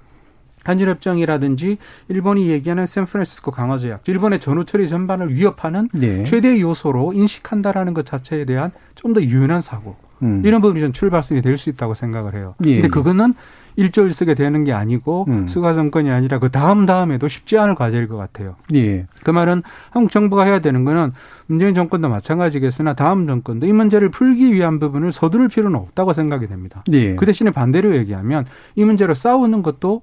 한일협정이라든지 일본이 얘기하는 샌프란시스코 강화조약, 일본의 전후 처리 전반을 위협하는 네. 최대 요소로 인식한다라는 것 자체에 대한 좀 더 유연한 사고 음. 이런 부분이 좀 출발선이 될 수 있다고 생각을 해요. 예. 근데 그거는 일조일석에 되는 게 아니고 음. 수가 정권이 아니라 그 다음 다음에도 쉽지 않을 과제일 것 같아요. 예. 그 말은 한국 정부가 해야 되는 거는 문재인 정권도 마찬가지겠으나 다음 정권도 이 문제를 풀기 위한 부분을 서두를 필요는 없다고 생각이 됩니다. 예. 그 대신에 반대로 얘기하면 이 문제로 싸우는 것도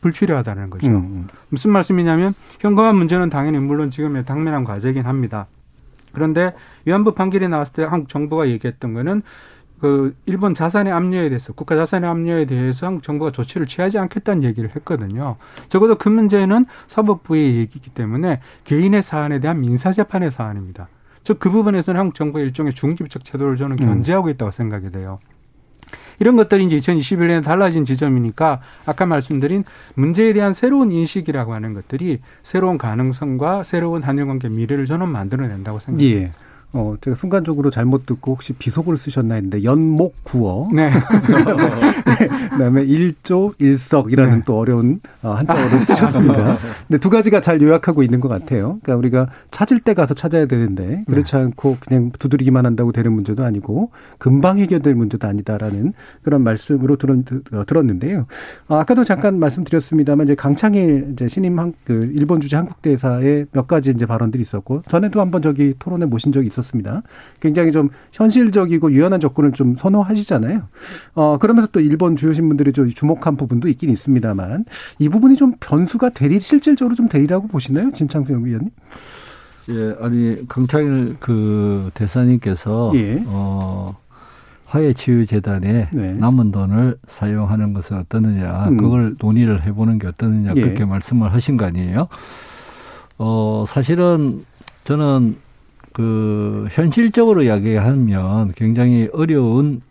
불필요하다는 거죠. 음. 음. 무슨 말씀이냐면 현금화 문제는 당연히 물론 지금의 당면한 과제이긴 합니다. 그런데 위안부 판결이 나왔을 때 한국 정부가 얘기했던 거는 그 일본 자산의 압류에 대해서 국가 자산의 압류에 대해서 한국 정부가 조치를 취하지 않겠다는 얘기를 했거든요. 적어도 그 문제는 사법부의 얘기이기 때문에 개인의 사안에 대한 민사 재판의 사안입니다. 즉 그 부분에서는 한국 정부의 일종의 중립적 태도를 저는 음. 견제하고 있다고 생각이 돼요. 이런 것들이 이제 2021년에 달라진 지점이니까 아까 말씀드린 문제에 대한 새로운 인식이라고 하는 것들이 새로운 가능성과 새로운 한일 관계 미래를 저는 만들어낸다고 생각합니다. 예. 어, 제가 순간적으로 잘못 듣고 혹시 비속어를 쓰셨나 했는데 연목 구어. 네. 네. 그다음에 일조 일석이라는 네. 또 어려운 어, 한자어를 쓰셨습니다. 근데 두 가지가 잘 요약하고 있는 것 같아요. 그러니까 우리가 찾을 때 가서 찾아야 되는데 그렇지 네. 않고 그냥 두드리기만 한다고 되는 문제도 아니고 금방 해결될 문제도 아니다라는 그런 말씀으로 들었, 어, 들었는데요. 어, 아까도 잠깐 말씀드렸습니다만 이제 강창일 이제 신임 한, 그 일본 주재 한국 대사의 몇 가지 이제 발언들이 있었고 전에도 한번 저기 토론에 모신 적이 있었. 있었습니다. 굉장히 좀 현실적이고 유연한 접근을 좀 선호하시잖아요. 어, 그러면서 또 일본 주요 신문들이 좀 주목한 부분도 있긴 있습니다만 이 부분이 좀 변수가 되리 실질적으로 좀 되리라고 보시나요, 진창수 연구위원님? 예, 아니 강창일 그 대사님께서 예. 어. 화해치유재단에 네. 남은 돈을 사용하는 것은 어떠느냐, 음. 그걸 논의를 해보는 게 어떠느냐, 예. 그렇게 말씀을 하신 거 아니에요? 어, 사실은 저는 그 현실적으로 이야기하면 굉장히 어려운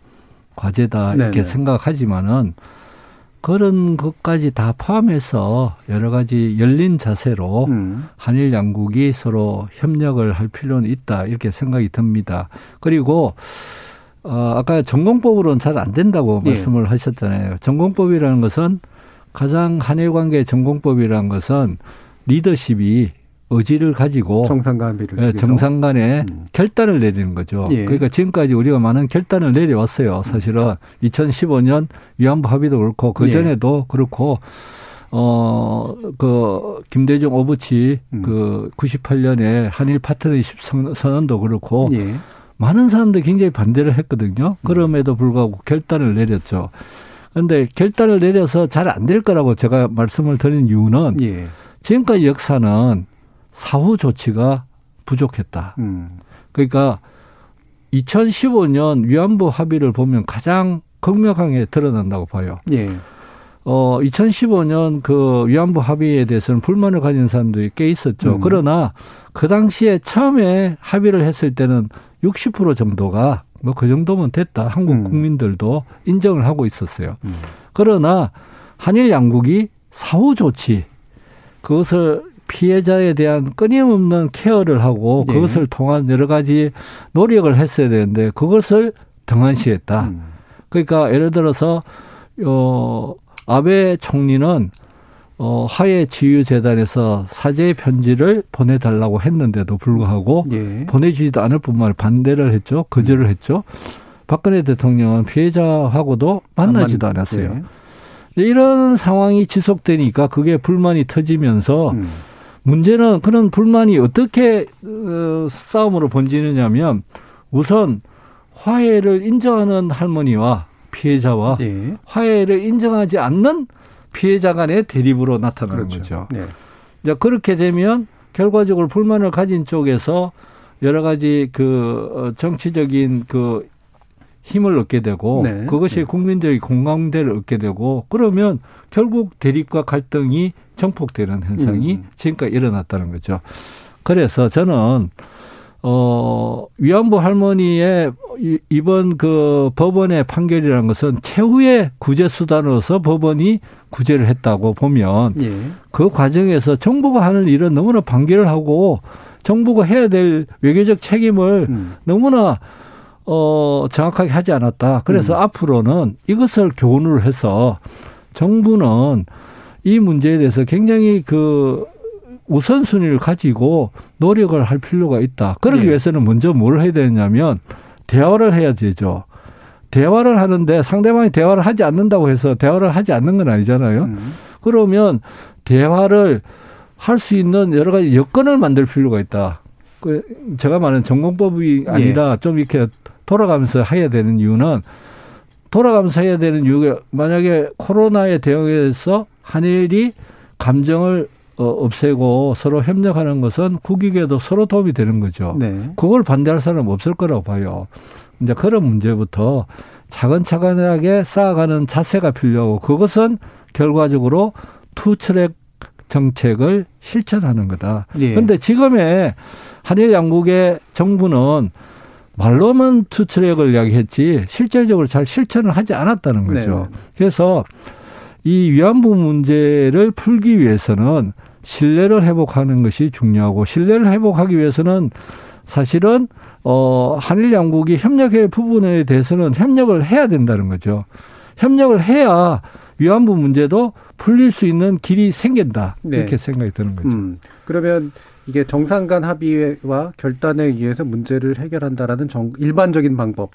과제다 이렇게 네네. 생각하지만은 그런 것까지 다 포함해서 여러 가지 열린 자세로 음. 한일 양국이 서로 협력을 할 필요는 있다 이렇게 생각이 듭니다. 그리고 어 아까 전공법으로는 잘 안 된다고 네. 말씀을 하셨잖아요. 전공법이라는 것은 가장 한일 관계 전공법이라는 것은 리더십이 의지를 가지고 정상간 합의를 예, 정상 간에 음. 결단을 내리는 거죠. 예. 그러니까 지금까지 우리가 많은 결단을 내려왔어요. 사실은 2015년 위안부 합의도 그렇고 그 예. 전에도 예. 그렇고 어, 그, 김대중 오부치 음. 그 98년에 한일 파트너십 선언도 그렇고 예. 많은 사람들이 굉장히 반대를 했거든요. 그럼에도 불구하고 결단을 내렸죠. 그런데 결단을 내려서 잘 안 될 거라고 제가 말씀을 드린 이유는 예. 지금까지 역사는 사후 조치가 부족했다. 음. 그러니까 2015년 위안부 합의를 보면 가장 극명하게 드러난다고 봐요. 예. 어, 2015년 그 위안부 합의에 대해서는 불만을 가진 사람들이 꽤 있었죠. 음. 그러나 그 당시에 처음에 합의를 했을 때는 60% 정도가 뭐 그 정도면 됐다. 한국 음. 국민들도 인정을 하고 있었어요. 음. 그러나 한일 양국이 사후 조치 그것을 피해자에 대한 끊임없는 케어를 하고 네. 그것을 통한 여러 가지 노력을 했어야 되는데 그것을 등한시했다. 음. 그러니까 예를 들어서 어 아베 총리는 어, 하해 지유 재단에서 사죄 편지를 보내 달라고 했는데도 불구하고 예. 보내주지도 않을 뿐만 아니라 반대를 했죠. 거절을 음. 했죠. 박근혜 대통령은 피해자하고도 만나지도 안 않았어요. 예. 이런 상황이 지속되니까 그게 불만이 터지면서 음. 문제는 그런 불만이 어떻게 어, 싸움으로 번지느냐면 우선 화해를 인정하는 할머니와 피해자와 예. 화해를 인정하지 않는 피해자 간의 대립으로 나타나는 그렇죠. 거죠. 네. 이제 그렇게 되면 결과적으로 불만을 가진 쪽에서 여러 가지 그 어, 정치적인 그 힘을 얻게 되고 네. 그것이 네. 국민적인 공감대를 얻게 되고 그러면 결국 대립과 갈등이 정폭되는 현상이 음. 지금까지 일어났다는 거죠. 그래서 저는 어, 위안부 할머니의 이번 그 법원의 판결이라는 것은 최후의 구제 수단으로서 법원이 구제를 했다고 보면 예. 그 과정에서 정부가 하는 일은 너무나 반기를 하고 정부가 해야 될 외교적 책임을 음. 너무나 어, 정확하게 하지 않았다. 그래서 음. 앞으로는 이것을 교훈을 해서 정부는 이 문제에 대해서 굉장히 그 우선순위를 가지고 노력을 할 필요가 있다. 그러기 네. 위해서는 먼저 뭘 해야 되냐면 대화를 해야 되죠. 대화를 하는데 상대방이 대화를 하지 않는다고 해서 대화를 하지 않는 건 아니잖아요. 음. 그러면 대화를 할 수 있는 여러 가지 여건을 만들 필요가 있다. 그 제가 말하는 전공법이 아니라 예. 좀 이렇게 돌아가면서 해야 되는 이유는 돌아가면서 해야 되는 이유가 만약에 코로나에 대응해서 한일이 감정을 어, 없애고 서로 협력하는 것은 국익에도 서로 도움이 되는 거죠. 네. 그걸 반대할 사람은 없을 거라고 봐요. 이제 그런 문제부터 차근차근하게 쌓아가는 자세가 필요하고 그것은 결과적으로 투트랙 정책을 실천하는 거다. 그런데 예. 지금의 한일 양국의 정부는 말로만 투트랙을 이야기했지 실제적으로 잘 실천을 하지 않았다는 거죠. 네. 그래서 이 위안부 문제를 풀기 위해서는 신뢰를 회복하는 것이 중요하고 신뢰를 회복하기 위해서는 사실은 어 한일 양국이 협력할 부분에 대해서는 협력을 해야 된다는 거죠. 협력을 해야 위안부 문제도 풀릴 수 있는 길이 생긴다 이렇게 네. 생각이 드는 거죠. 음, 그러면 이게 정상 간 합의와 결단에 의해서 문제를 해결한다라는 정, 일반적인 방법은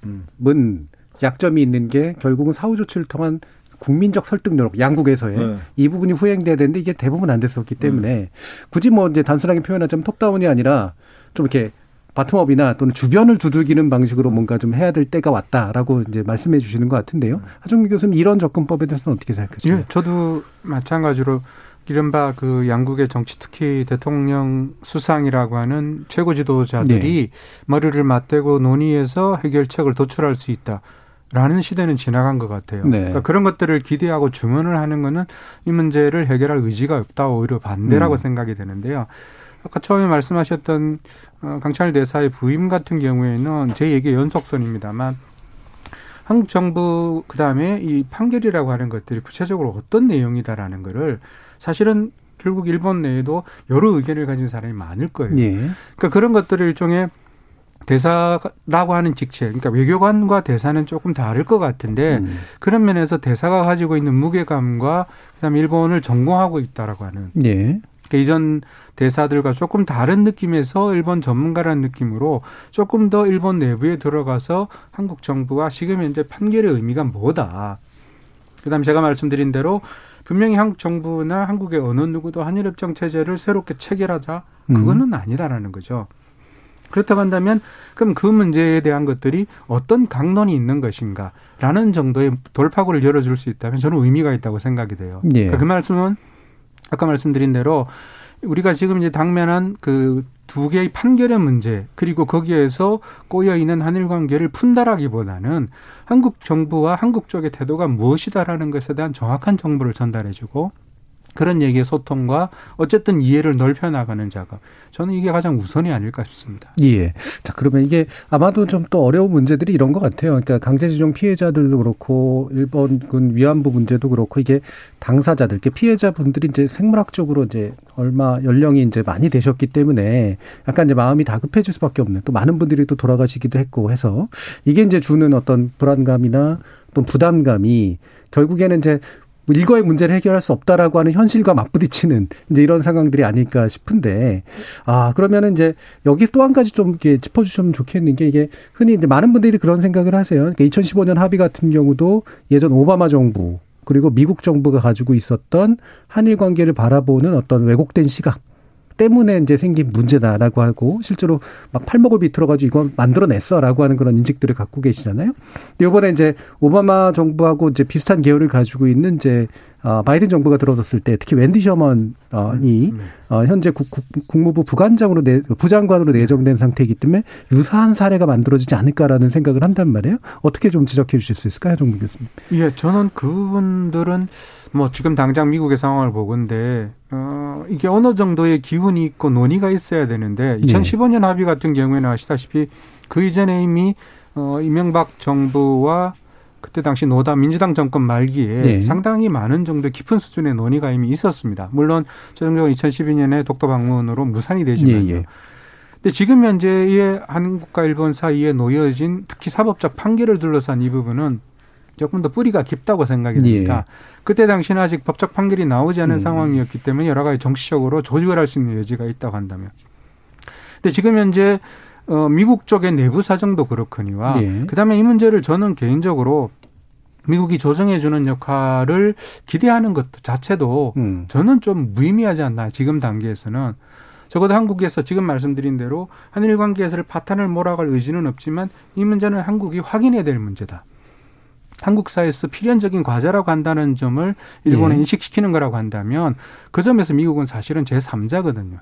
음. 약점이 있는 게 결국은 사후 조치를 통한 국민적 설득 노력 양국에서의 네. 이 부분이 후행돼야 되는데 이게 대부분 안 됐었기 때문에 네. 굳이 뭐 이제 단순하게 표현하자면 top-down이 아니라 좀 이렇게 bottom-up이나 또는 주변을 두들기는 방식으로 뭔가 좀 해야 될 때가 왔다라고 이제 말씀해 주시는 것 같은데요. 하종문 교수님 이런 접근법에 대해서는 어떻게 생각하세요? 예, 저도 마찬가지로 이른바 그 양국의 정치 특히 대통령 수상이라고 하는 최고 지도자들이 네. 머리를 맞대고 논의해서 해결책을 도출할 수 있다. 라는 시대는 지나간 것 같아요. 네. 그러니까 그런 것들을 기대하고 주문을 하는 거는 이 문제를 해결할 의지가 없다 오히려 반대라고 음. 생각이 되는데요. 아까 처음에 말씀하셨던 어, 강찬일 대사의 부임 같은 경우에는 제 얘기의 연속선입니다만 한국 정부 그다음에 이 판결이라고 하는 것들이 구체적으로 어떤 내용이다라는 거를 사실은 결국 일본 내에도 여러 의견을 가진 사람이 많을 거예요. 예. 그러니까 그런 것들을 일종의 대사라고 하는 직책, 그러니까 외교관과 대사는 조금 다를 것 같은데 음. 그런 면에서 대사가 가지고 있는 무게감과 그다음에 일본을 전공하고 있다라고 하는. 예. 그러니까 그 이전 대사들과 조금 다른 느낌에서 일본 전문가라는 느낌으로 조금 더 일본 내부에 들어가서 한국 정부와 지금 현재 판결의 의미가 뭐다. 그다음 에 제가 말씀드린 대로 분명히 한국 정부나 한국의 어느 누구도 한일 협정 체제를 새롭게 체결하자 그거는 음. 아니다라는 거죠. 그렇다고 한다면 그럼 그 문제에 대한 것들이 어떤 강론이 있는 것인가라는 정도의 돌파구를 열어줄 수 있다면 저는 의미가 있다고 생각이 돼요. 예. 그러니까 그 말씀은 아까 말씀드린 대로 우리가 지금 이제 당면한 그 두 개의 판결의 문제 그리고 거기에서 꼬여 있는 한일 관계를 푼다라기보다는 한국 정부와 한국 쪽의 태도가 무엇이다라는 것에 대한 정확한 정보를 전달해주고 그런 얘기의 소통과 어쨌든 이해를 넓혀 나가는 작업. 저는 이게 가장 우선이 아닐까 싶습니다. 예. 자, 그러면 이게 아마도 좀 또 어려운 문제들이 이런 것 같아요. 그러니까 강제징용 피해자들도 그렇고 일본군 위안부 문제도 그렇고 이게 당사자들, 피해자분들이 이제 생물학적으로 이제 얼마 연령이 이제 많이 되셨기 때문에 약간 이제 마음이 다급해질 수밖에 없는 또 많은 분들이 또 돌아가시기도 했고 해서 이게 이제 주는 어떤 불안감이나 또 부담감이 결국에는 이제 뭐 일거의 문제를 해결할 수 없다라고 하는 현실과 맞부딪히는 이제 이런 상황들이 아닐까 싶은데 아 그러면은 이제 여기 또 한 가지 좀 이렇게 짚어주시면 좋겠는 게 이게 흔히 이제 많은 분들이 그런 생각을 하세요. 그러니까 2015년 합의 같은 경우도 예전 오바마 정부 그리고 미국 정부가 가지고 있었던 한일 관계를 바라보는 어떤 왜곡된 시각 때문에 이제 생긴 문제다라고 하고 실제로 막 팔목을 비틀어가지고 이건 만들어냈어라고 하는 그런 인식들을 갖고 계시잖아요. 이번에 이제 오바마 정부하고 이제 비슷한 계열을 가지고 있는 이제 어, 바이든 정부가 들어섰을 때 특히 웬디 셔먼이 음, 네. 어, 현재 국, 국 무부 부관장으로 내, 부장관으로 내정된 상태이기 때문에 유사한 사례가 만들어지지 않을까라는 생각을 한단 말이에요. 어떻게 좀 지적해 주실 수 있을까요, 정부 교수님? 예, 저는 그분들은 뭐 지금 당장 미국의 상황을 보건데 어, 이게 어느 정도의 기운이 있고 논의가 있어야 되는데 2015년 네. 합의 같은 경우에는 아시다시피 그 이전에 이미 어, 이명박 정부와 그때 당시 노다 민주당 정권 말기에 네. 상당히 많은 정도 깊은 수준의 논의가 이미 있었습니다. 물론 최종적으로 2012년에 독도 방문으로 무산이 되지만 예, 예. 근데 지금 현재의 한국과 일본 사이에 놓여진 특히 사법적 판결을 둘러싼 이 부분은 조금 더 뿌리가 깊다고 생각이 됩니다. 예. 그때 당시는 아직 법적 판결이 나오지 않은 음. 상황이었기 때문에 여러 가지 정치적으로 조직을 수 있는 여지가 있다고 한다면. 근데 지금 현재 어, 미국 쪽의 내부 사정도 그렇거니와 예. 그다음에 이 문제를 저는 개인적으로 미국이 조정해 주는 역할을 기대하는 것 자체도 음. 저는 좀 무의미하지 않나 지금 단계에서는 적어도 한국에서 지금 말씀드린 대로 한일 관계에서 파탄을 몰아갈 의지는 없지만 이 문제는 한국이 확인해야 될 문제다. 한국 사회에서 필연적인 과제라고 한다는 점을 일본에 예. 인식시키는 거라고 한다면 그 점에서 미국은 사실은 제3자거든요.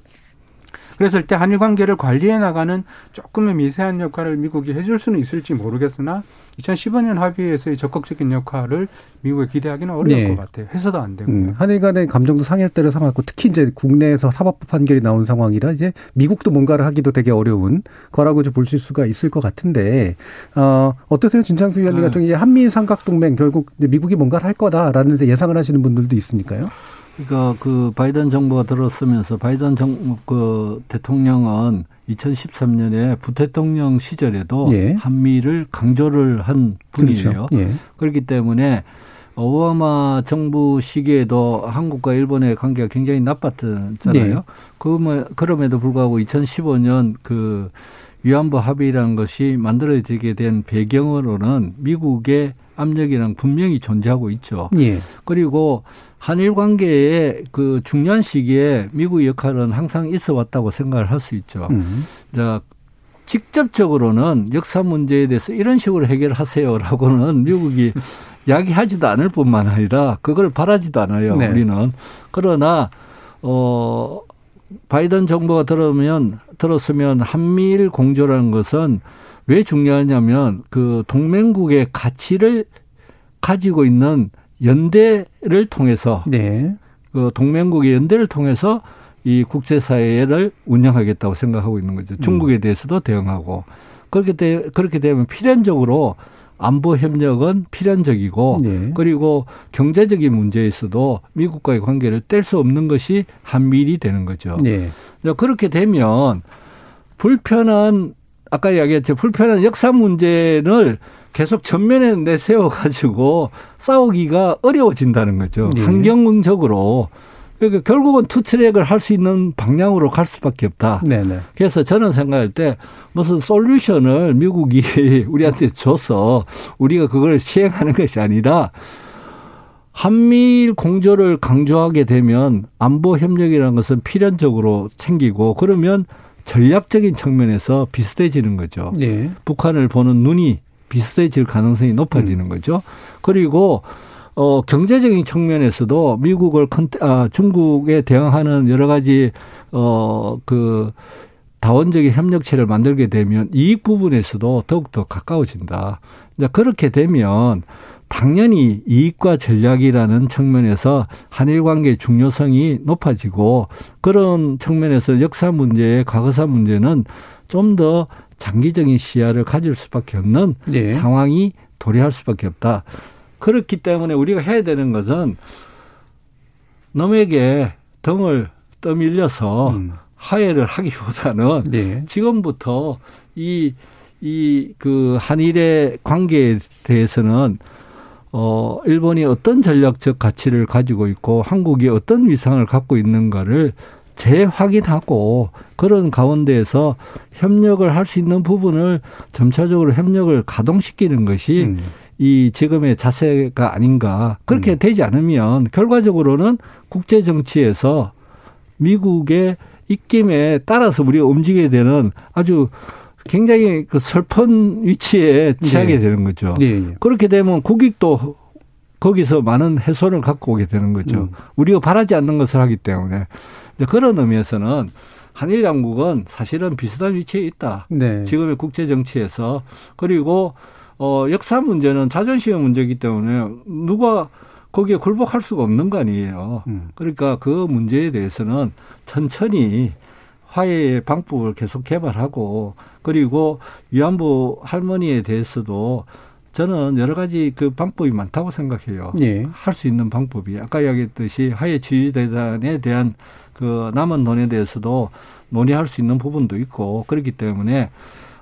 그랬을 때 한일 관계를 관리해 나가는 조금의 미세한 역할을 미국이 해줄 수는 있을지 모르겠으나 2015년 합의에서의 적극적인 역할을 미국에 기대하기는 어려울 네. 것 같아요. 해서도 안 되고요. 음, 한일 간의 감정도 상할 때를 삼았고 특히 이제 국내에서 사법부 판결이 나온 상황이라 이제 미국도 뭔가를 하기도 되게 어려운 거라고 보실 수가 있을 것 같은데 어, 어떠세요, 진창수 위원님 네. 같은 네. 한미 삼각동맹 결국 미국이 뭔가를 할 거다라는 예상을 하시는 분들도 있으니까요. 그러니까 그 바이든 정부가 들었으면서 바이든 정, 그 대통령은 2013년에 부대통령 시절에도 예. 한미를 강조를 한 분이에요. 그렇죠. 예. 그렇기 때문에 오바마 정부 시기에도 한국과 일본의 관계가 굉장히 나빴잖아요. 예. 그, 뭐, 그럼에도 불구하고 2015년 그 위안부 합의라는 것이 만들어지게 된 배경으로는 미국의 압력이랑 분명히 존재하고 있죠. 예. 그리고 한일 관계의 그 중요한 시기에 미국의 역할은 항상 있어 왔다고 생각을 할 수 있죠. 음. 자, 직접적으로는 역사 문제에 대해서 이런 식으로 해결하세요라고는 미국이 이야기하지도 않을 뿐만 아니라 그걸 바라지도 않아요. 네. 우리는. 그러나 어 바이든 정부가 들으면 들었으면 한미일 공조라는 것은 왜 중요하냐면 그 동맹국의 가치를 가지고 있는 연대를 통해서 네. 그 동맹국의 연대를 통해서 이 국제사회를 운영하겠다고 생각하고 있는 거죠. 중국에 음. 대해서도 대응하고 그렇게 되 그렇게 되면 필연적으로 안보 협력은 필연적이고 네. 그리고 경제적인 문제에서도 미국과의 관계를 뗄 수 없는 것이 한미일이 되는 거죠. 네. 그렇게 되면 불편한 아까 이야기했죠. 불편한 역사 문제를 계속 전면에 내세워 가지고 싸우기가 어려워진다는 거죠. 네. 환경적으로 그러니까 결국은 투트랙을 할 수 있는 방향으로 갈 수밖에 없다. 네네. 그래서 저는 생각할 때 무슨 솔루션을 미국이 우리한테 줘서 우리가 그걸 시행하는 것이 아니라 한미일 공조를 강조하게 되면 안보 협력이라는 것은 필연적으로 챙기고 그러면 전략적인 측면에서 비슷해지는 거죠. 예. 북한을 보는 눈이 비슷해질 가능성이 높아지는 거죠. 그리고 어 경제적인 측면에서도 미국을 컨 아, 중국에 대응하는 여러 가지 어그 다원적인 협력체를 만들게 되면 이익 부분에서도 더욱더 가까워진다. 이제 그렇게 되면 당연히 이익과 전략이라는 측면에서 한일 관계의 중요성이 높아지고 그런 측면에서 역사 문제의 과거사 문제는 좀 더 장기적인 시야를 가질 수밖에 없는 예. 상황이 도래할 수밖에 없다. 그렇기 때문에 우리가 해야 되는 것은 남에게 등을 떠밀려서 음. 화해를 하기보다는 예. 지금부터 이, 이, 그, 한일의 관계에 대해서는 어, 일본이 어떤 전략적 가치를 가지고 있고 한국이 어떤 위상을 갖고 있는가를 재확인하고 그런 가운데에서 협력을 할 수 있는 부분을 점차적으로 협력을 가동시키는 것이 음. 이 지금의 자세가 아닌가. 그렇게 음. 되지 않으면 결과적으로는 국제 정치에서 미국의 입김에 따라서 우리가 움직여야 되는 아주 굉장히 그 슬픈 위치에 처하게 예. 되는 거죠. 예, 예. 그렇게 되면 국익도 거기서 많은 훼손을 갖고 오게 되는 거죠. 음. 우리가 바라지 않는 것을 하기 때문에. 그런 의미에서는 한일 양국은 사실은 비슷한 위치에 있다. 네. 지금의 국제 정치에서 그리고 어 역사 문제는 자존심의 문제이기 때문에 누가 거기에 굴복할 수가 없는 거 아니에요. 음. 그러니까 그 문제에 대해서는 천천히 화해의 방법을 계속 개발하고 그리고 위안부 할머니에 대해서도 저는 여러 가지 그 방법이 많다고 생각해요. 예. 할수 있는 방법이 아까 이야기했듯이 화해 지휘대단에 대한 그 남은 돈에 대해서도 논의할 수 있는 부분도 있고 그렇기 때문에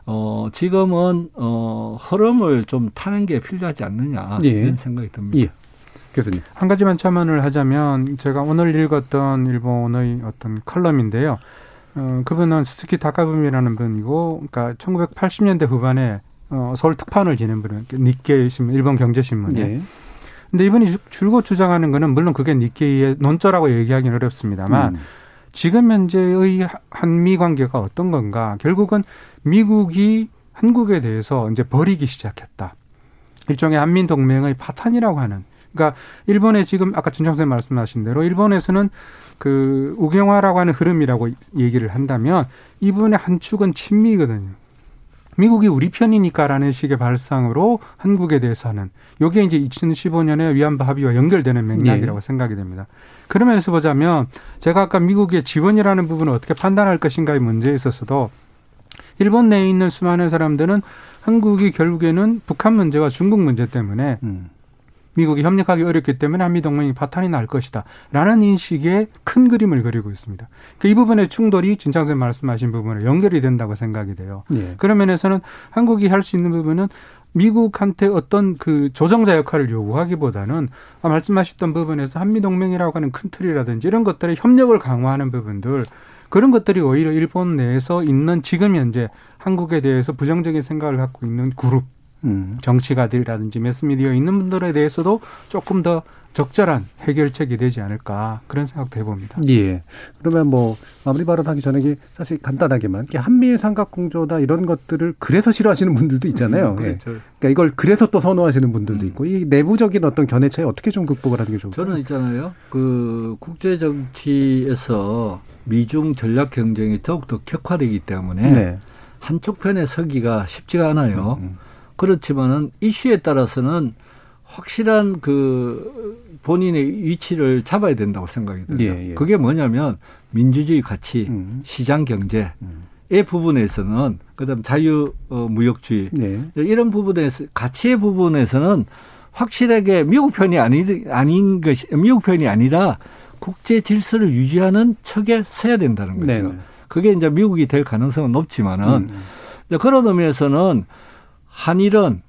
어 지금은 어 흐름을 좀 타는 게 필요하지 않느냐 예. 이런 생각이 듭니다. 예. 교수님. 한 가지만 첨언을 하자면 제가 오늘 읽었던 일본의 어떤 컬럼인데요. 어, 그분은 스스키 다카부미라는 분이고, 그러니까 1980년대 후반에 어, 서울 특파원을 지낸 분은 니케이 신문, 일본 경제신문에. 예. 근데 이분이 줄곧 주장하는 거는 물론 그게 니케이의 논조라고 얘기하기는 어렵습니다만 음. 지금 현재의 한미 관계가 어떤 건가? 결국은 미국이 한국에 대해서 이제 버리기 시작했다. 일종의 한민 동맹의 파탄이라고 하는. 그러니까 일본에 지금 아까 전정선 말씀하신 대로 일본에서는 그 우경화라고 하는 흐름이라고 얘기를 한다면 이분의 한 축은 친미거든요. 미국이 우리 편이니까라는 식의 발상으로 한국에 대해서 하는 요게 이제 2015년에 위안부 합의와 연결되는 맥락이라고 생각이 됩니다. 그런 면에서 보자면 제가 아까 미국의 지원이라는 부분을 어떻게 판단할 것인가의 문제에 있어서도 일본 내에 있는 수많은 사람들은 한국이 결국에는 북한 문제와 중국 문제 때문에 음. 미국이 협력하기 어렵기 때문에 한미 동맹이 파탄이 날 것이다. 라는 인식의 큰 그림을 그리고 있습니다. 그이 부분의 충돌이 진창선 말씀하신 부분에 연결이 된다고 생각이 돼요. 예. 그런 면에서는 한국이 할 수 있는 부분은 미국한테 어떤 그 조정자 역할을 요구하기보다는 아, 말씀하셨던 부분에서 한미동맹이라고 하는 큰 틀이라든지 이런 것들의 협력을 강화하는 부분들 그런 것들이 오히려 일본 내에서 있는 지금 현재 한국에 대해서 부정적인 생각을 갖고 있는 그룹 음. 정치가들이라든지 매스미디어에 있는 분들에 대해서도 조금 더 적절한 해결책이 되지 않을까 그런 생각도 해봅니다. 예. 그러면 뭐 마무리 발언하기 전에 이게 사실 간단하게만 이게 한미일 삼각 공조다 이런 것들을 그래서 싫어하시는 분들도 있잖아요. 예. 그렇죠. 그러니까 이걸 그래서 또 선호하시는 분들도 있고 이 내부적인 어떤 견해 차이 어떻게 좀 극복을 하는 게 좋을까요? 저는 있잖아요. 그 국제 정치에서 미중 전략 경쟁이 더욱 더 격화되기 때문에 네. 한쪽 편에 서기가 쉽지가 않아요. 음. 그렇지만은 이슈에 따라서는 확실한 그 본인의 위치를 잡아야 된다고 생각이 들어요. 예, 예. 그게 뭐냐면 민주주의 가치, 음. 시장 경제의 음. 부분에서는 그다음 자유 어, 무역주의 네. 이런 부분에서 가치의 부분에서는 확실하게 미국 편이 아니 아닌 것이 미국 편이 아니라 국제 질서를 유지하는 척에 서야 된다는 거죠. 네. 네. 그게 이제 미국이 될 가능성은 높지만은 음. 이제 그런 의미에서는 한일은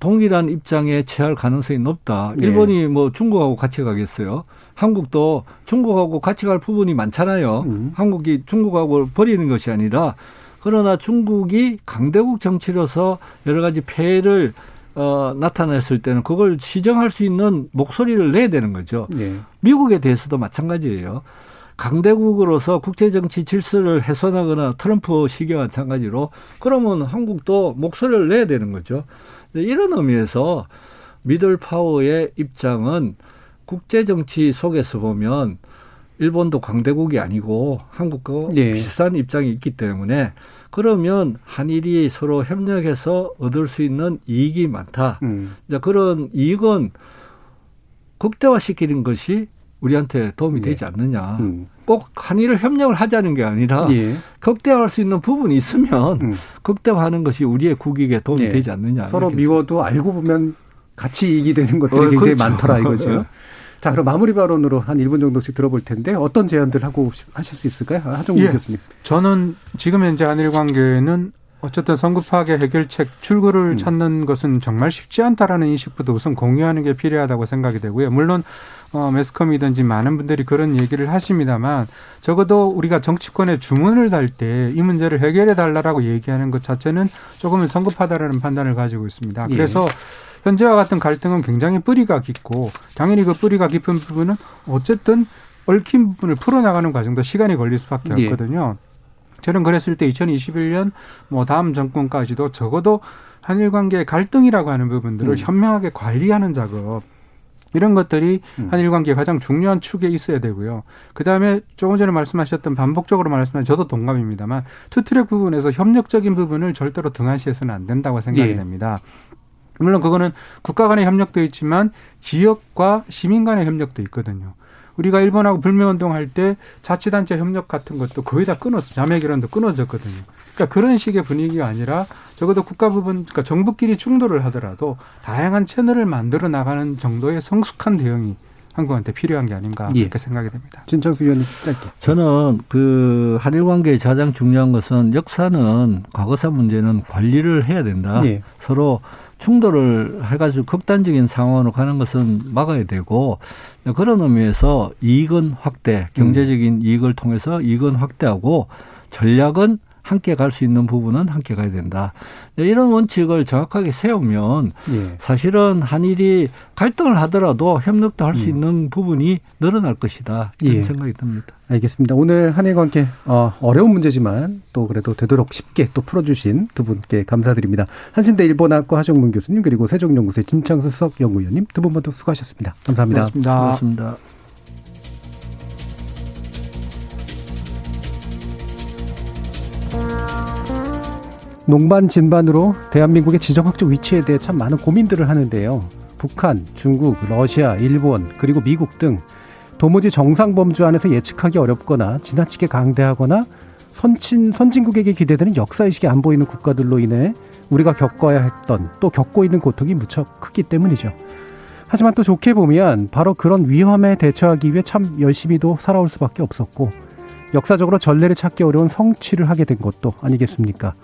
동일한 입장에 취할 가능성이 높다. 네. 일본이 뭐 중국하고 같이 가겠어요. 한국도 중국하고 같이 갈 부분이 많잖아요. 음. 한국이 중국하고 버리는 것이 아니라 그러나 중국이 강대국 정치로서 여러 가지 폐해를 어, 나타냈을 때는 그걸 시정할 수 있는 목소리를 내야 되는 거죠. 예. 미국에 대해서도 마찬가지예요. 강대국으로서 국제정치 질서를 훼손하거나 트럼프 시기와 마찬가지로 그러면 한국도 목소리를 내야 되는 거죠. 이런 의미에서 미들 파워의 입장은 국제정치 속에서 보면 일본도 강대국이 아니고 한국과 예. 비슷한 입장이 있기 때문에 그러면 한일이 서로 협력해서 얻을 수 있는 이익이 많다. 음. 그런 이익은 극대화시키는 것이 우리한테 도움이 되지 않느냐. 음. 꼭 한일을 협력을 하자는 게 아니라 예. 극대화할 수 있는 부분이 있으면 음. 극대화하는 것이 우리의 국익에 도움이 예. 되지 않느냐. 서로 미워도 알고 보면 같이 이익이 되는 것들이 어, 굉장히 그렇죠. 많더라 이거죠. 예. 자, 그럼 마무리 발언으로 한 1분 정도씩 들어볼 텐데 어떤 제안들 하고 싶- 하실 수 있을까요? 하정우 예. 교수님. 저는 지금 현재 한일 관계는 어쨌든 성급하게 해결책 출구를 음. 찾는 것은 정말 쉽지 않다라는 인식부터 우선 공유하는 게 필요하다고 생각이 되고요. 물론 어, 매스컴이든지 많은 분들이 그런 얘기를 하십니다만 적어도 우리가 정치권에 주문을 달 때 이 문제를 해결해 달라라고 얘기하는 것 자체는 조금은 성급하다라는 판단을 가지고 있습니다. 예. 그래서 현재와 같은 갈등은 굉장히 뿌리가 깊고 당연히 그 뿌리가 깊은 부분은 어쨌든 얽힌 부분을 풀어나가는 과정도 시간이 걸릴 수밖에 예. 없거든요. 저는 그랬을 때 2021년 뭐 다음 정권까지도 적어도 한일 관계의 갈등이라고 하는 부분들을 음. 현명하게 관리하는 작업 이런 것들이 음. 한일 관계의 가장 중요한 축에 있어야 되고요. 그 다음에 조금 전에 말씀하셨던 반복적으로 말씀한 저도 동감입니다만 투트랙 부분에서 협력적인 부분을 절대로 등한시해서는 안 된다고 생각이 예. 됩니다. 물론 그거는 국가 간의 협력도 있지만 지역과 시민 간의 협력도 있거든요. 우리가 일본하고 불매운동 할 때 자치단체 협력 같은 것도 거의 다 끊었어. 자매결연도 끊어졌거든요. 그러니까 그런 식의 분위기가 아니라 적어도 국가 부분, 그러니까 정부끼리 충돌을 하더라도 다양한 채널을 만들어 나가는 정도의 성숙한 대응이 한국한테 필요한 게 아닌가 예. 이렇게 생각이 됩니다. 진창수 의원님 짧게. 저는 그 한일 관계의 가장 중요한 것은 역사는 과거사 문제는 관리를 해야 된다. 예. 서로 충돌을 해가지고 극단적인 상황으로 가는 것은 막아야 되고 그런 의미에서 이익은 확대, 경제적인 이익을 통해서 이익은 확대하고 전략은 함께 갈 수 있는 부분은 함께 가야 된다. 이런 원칙을 정확하게 세우면 예. 사실은 한일이 갈등을 하더라도 협력도 할수 음. 있는 부분이 늘어날 것이다. 이런 예. 생각이 듭니다. 알겠습니다. 오늘 한일 관계 어, 어려운 문제지만 또 그래도 되도록 쉽게 또 풀어주신 두 분께 감사드립니다. 한신대 일본학과 하정문 교수님 그리고 세종연구소의 김창수 수석 연구위원님 두 분 모두 수고하셨습니다. 감사합니다. 고맙습니다. 고맙습니다. 농반 진반으로 대한민국의 지정학적 위치에 대해 참 많은 고민들을 하는데요. 북한, 중국, 러시아, 일본, 그리고 미국 등 도무지 정상 범주 안에서 예측하기 어렵거나 지나치게 강대하거나 선친, 선진국에게 기대되는 역사의식이 안 보이는 국가들로 인해 우리가 겪어야 했던 또 겪고 있는 고통이 무척 크기 때문이죠. 하지만 또 좋게 보면 바로 그런 위험에 대처하기 위해 참 열심히도 살아올 수밖에 없었고 역사적으로 전례를 찾기 어려운 성취를 하게 된 것도 아니겠습니까?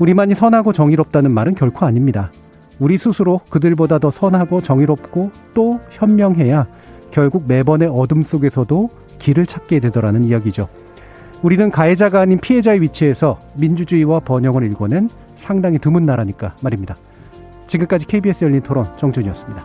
우리만이 선하고 정의롭다는 말은 결코 아닙니다. 우리 스스로 그들보다 더 선하고 정의롭고 또 현명해야 결국 매번의 어둠 속에서도 길을 찾게 되더라는 이야기죠. 우리는 가해자가 아닌 피해자의 위치에서 민주주의와 번영을 일궈낸 상당히 드문 나라니까 말입니다. 지금까지 KBS 열린 토론 정준이었습니다.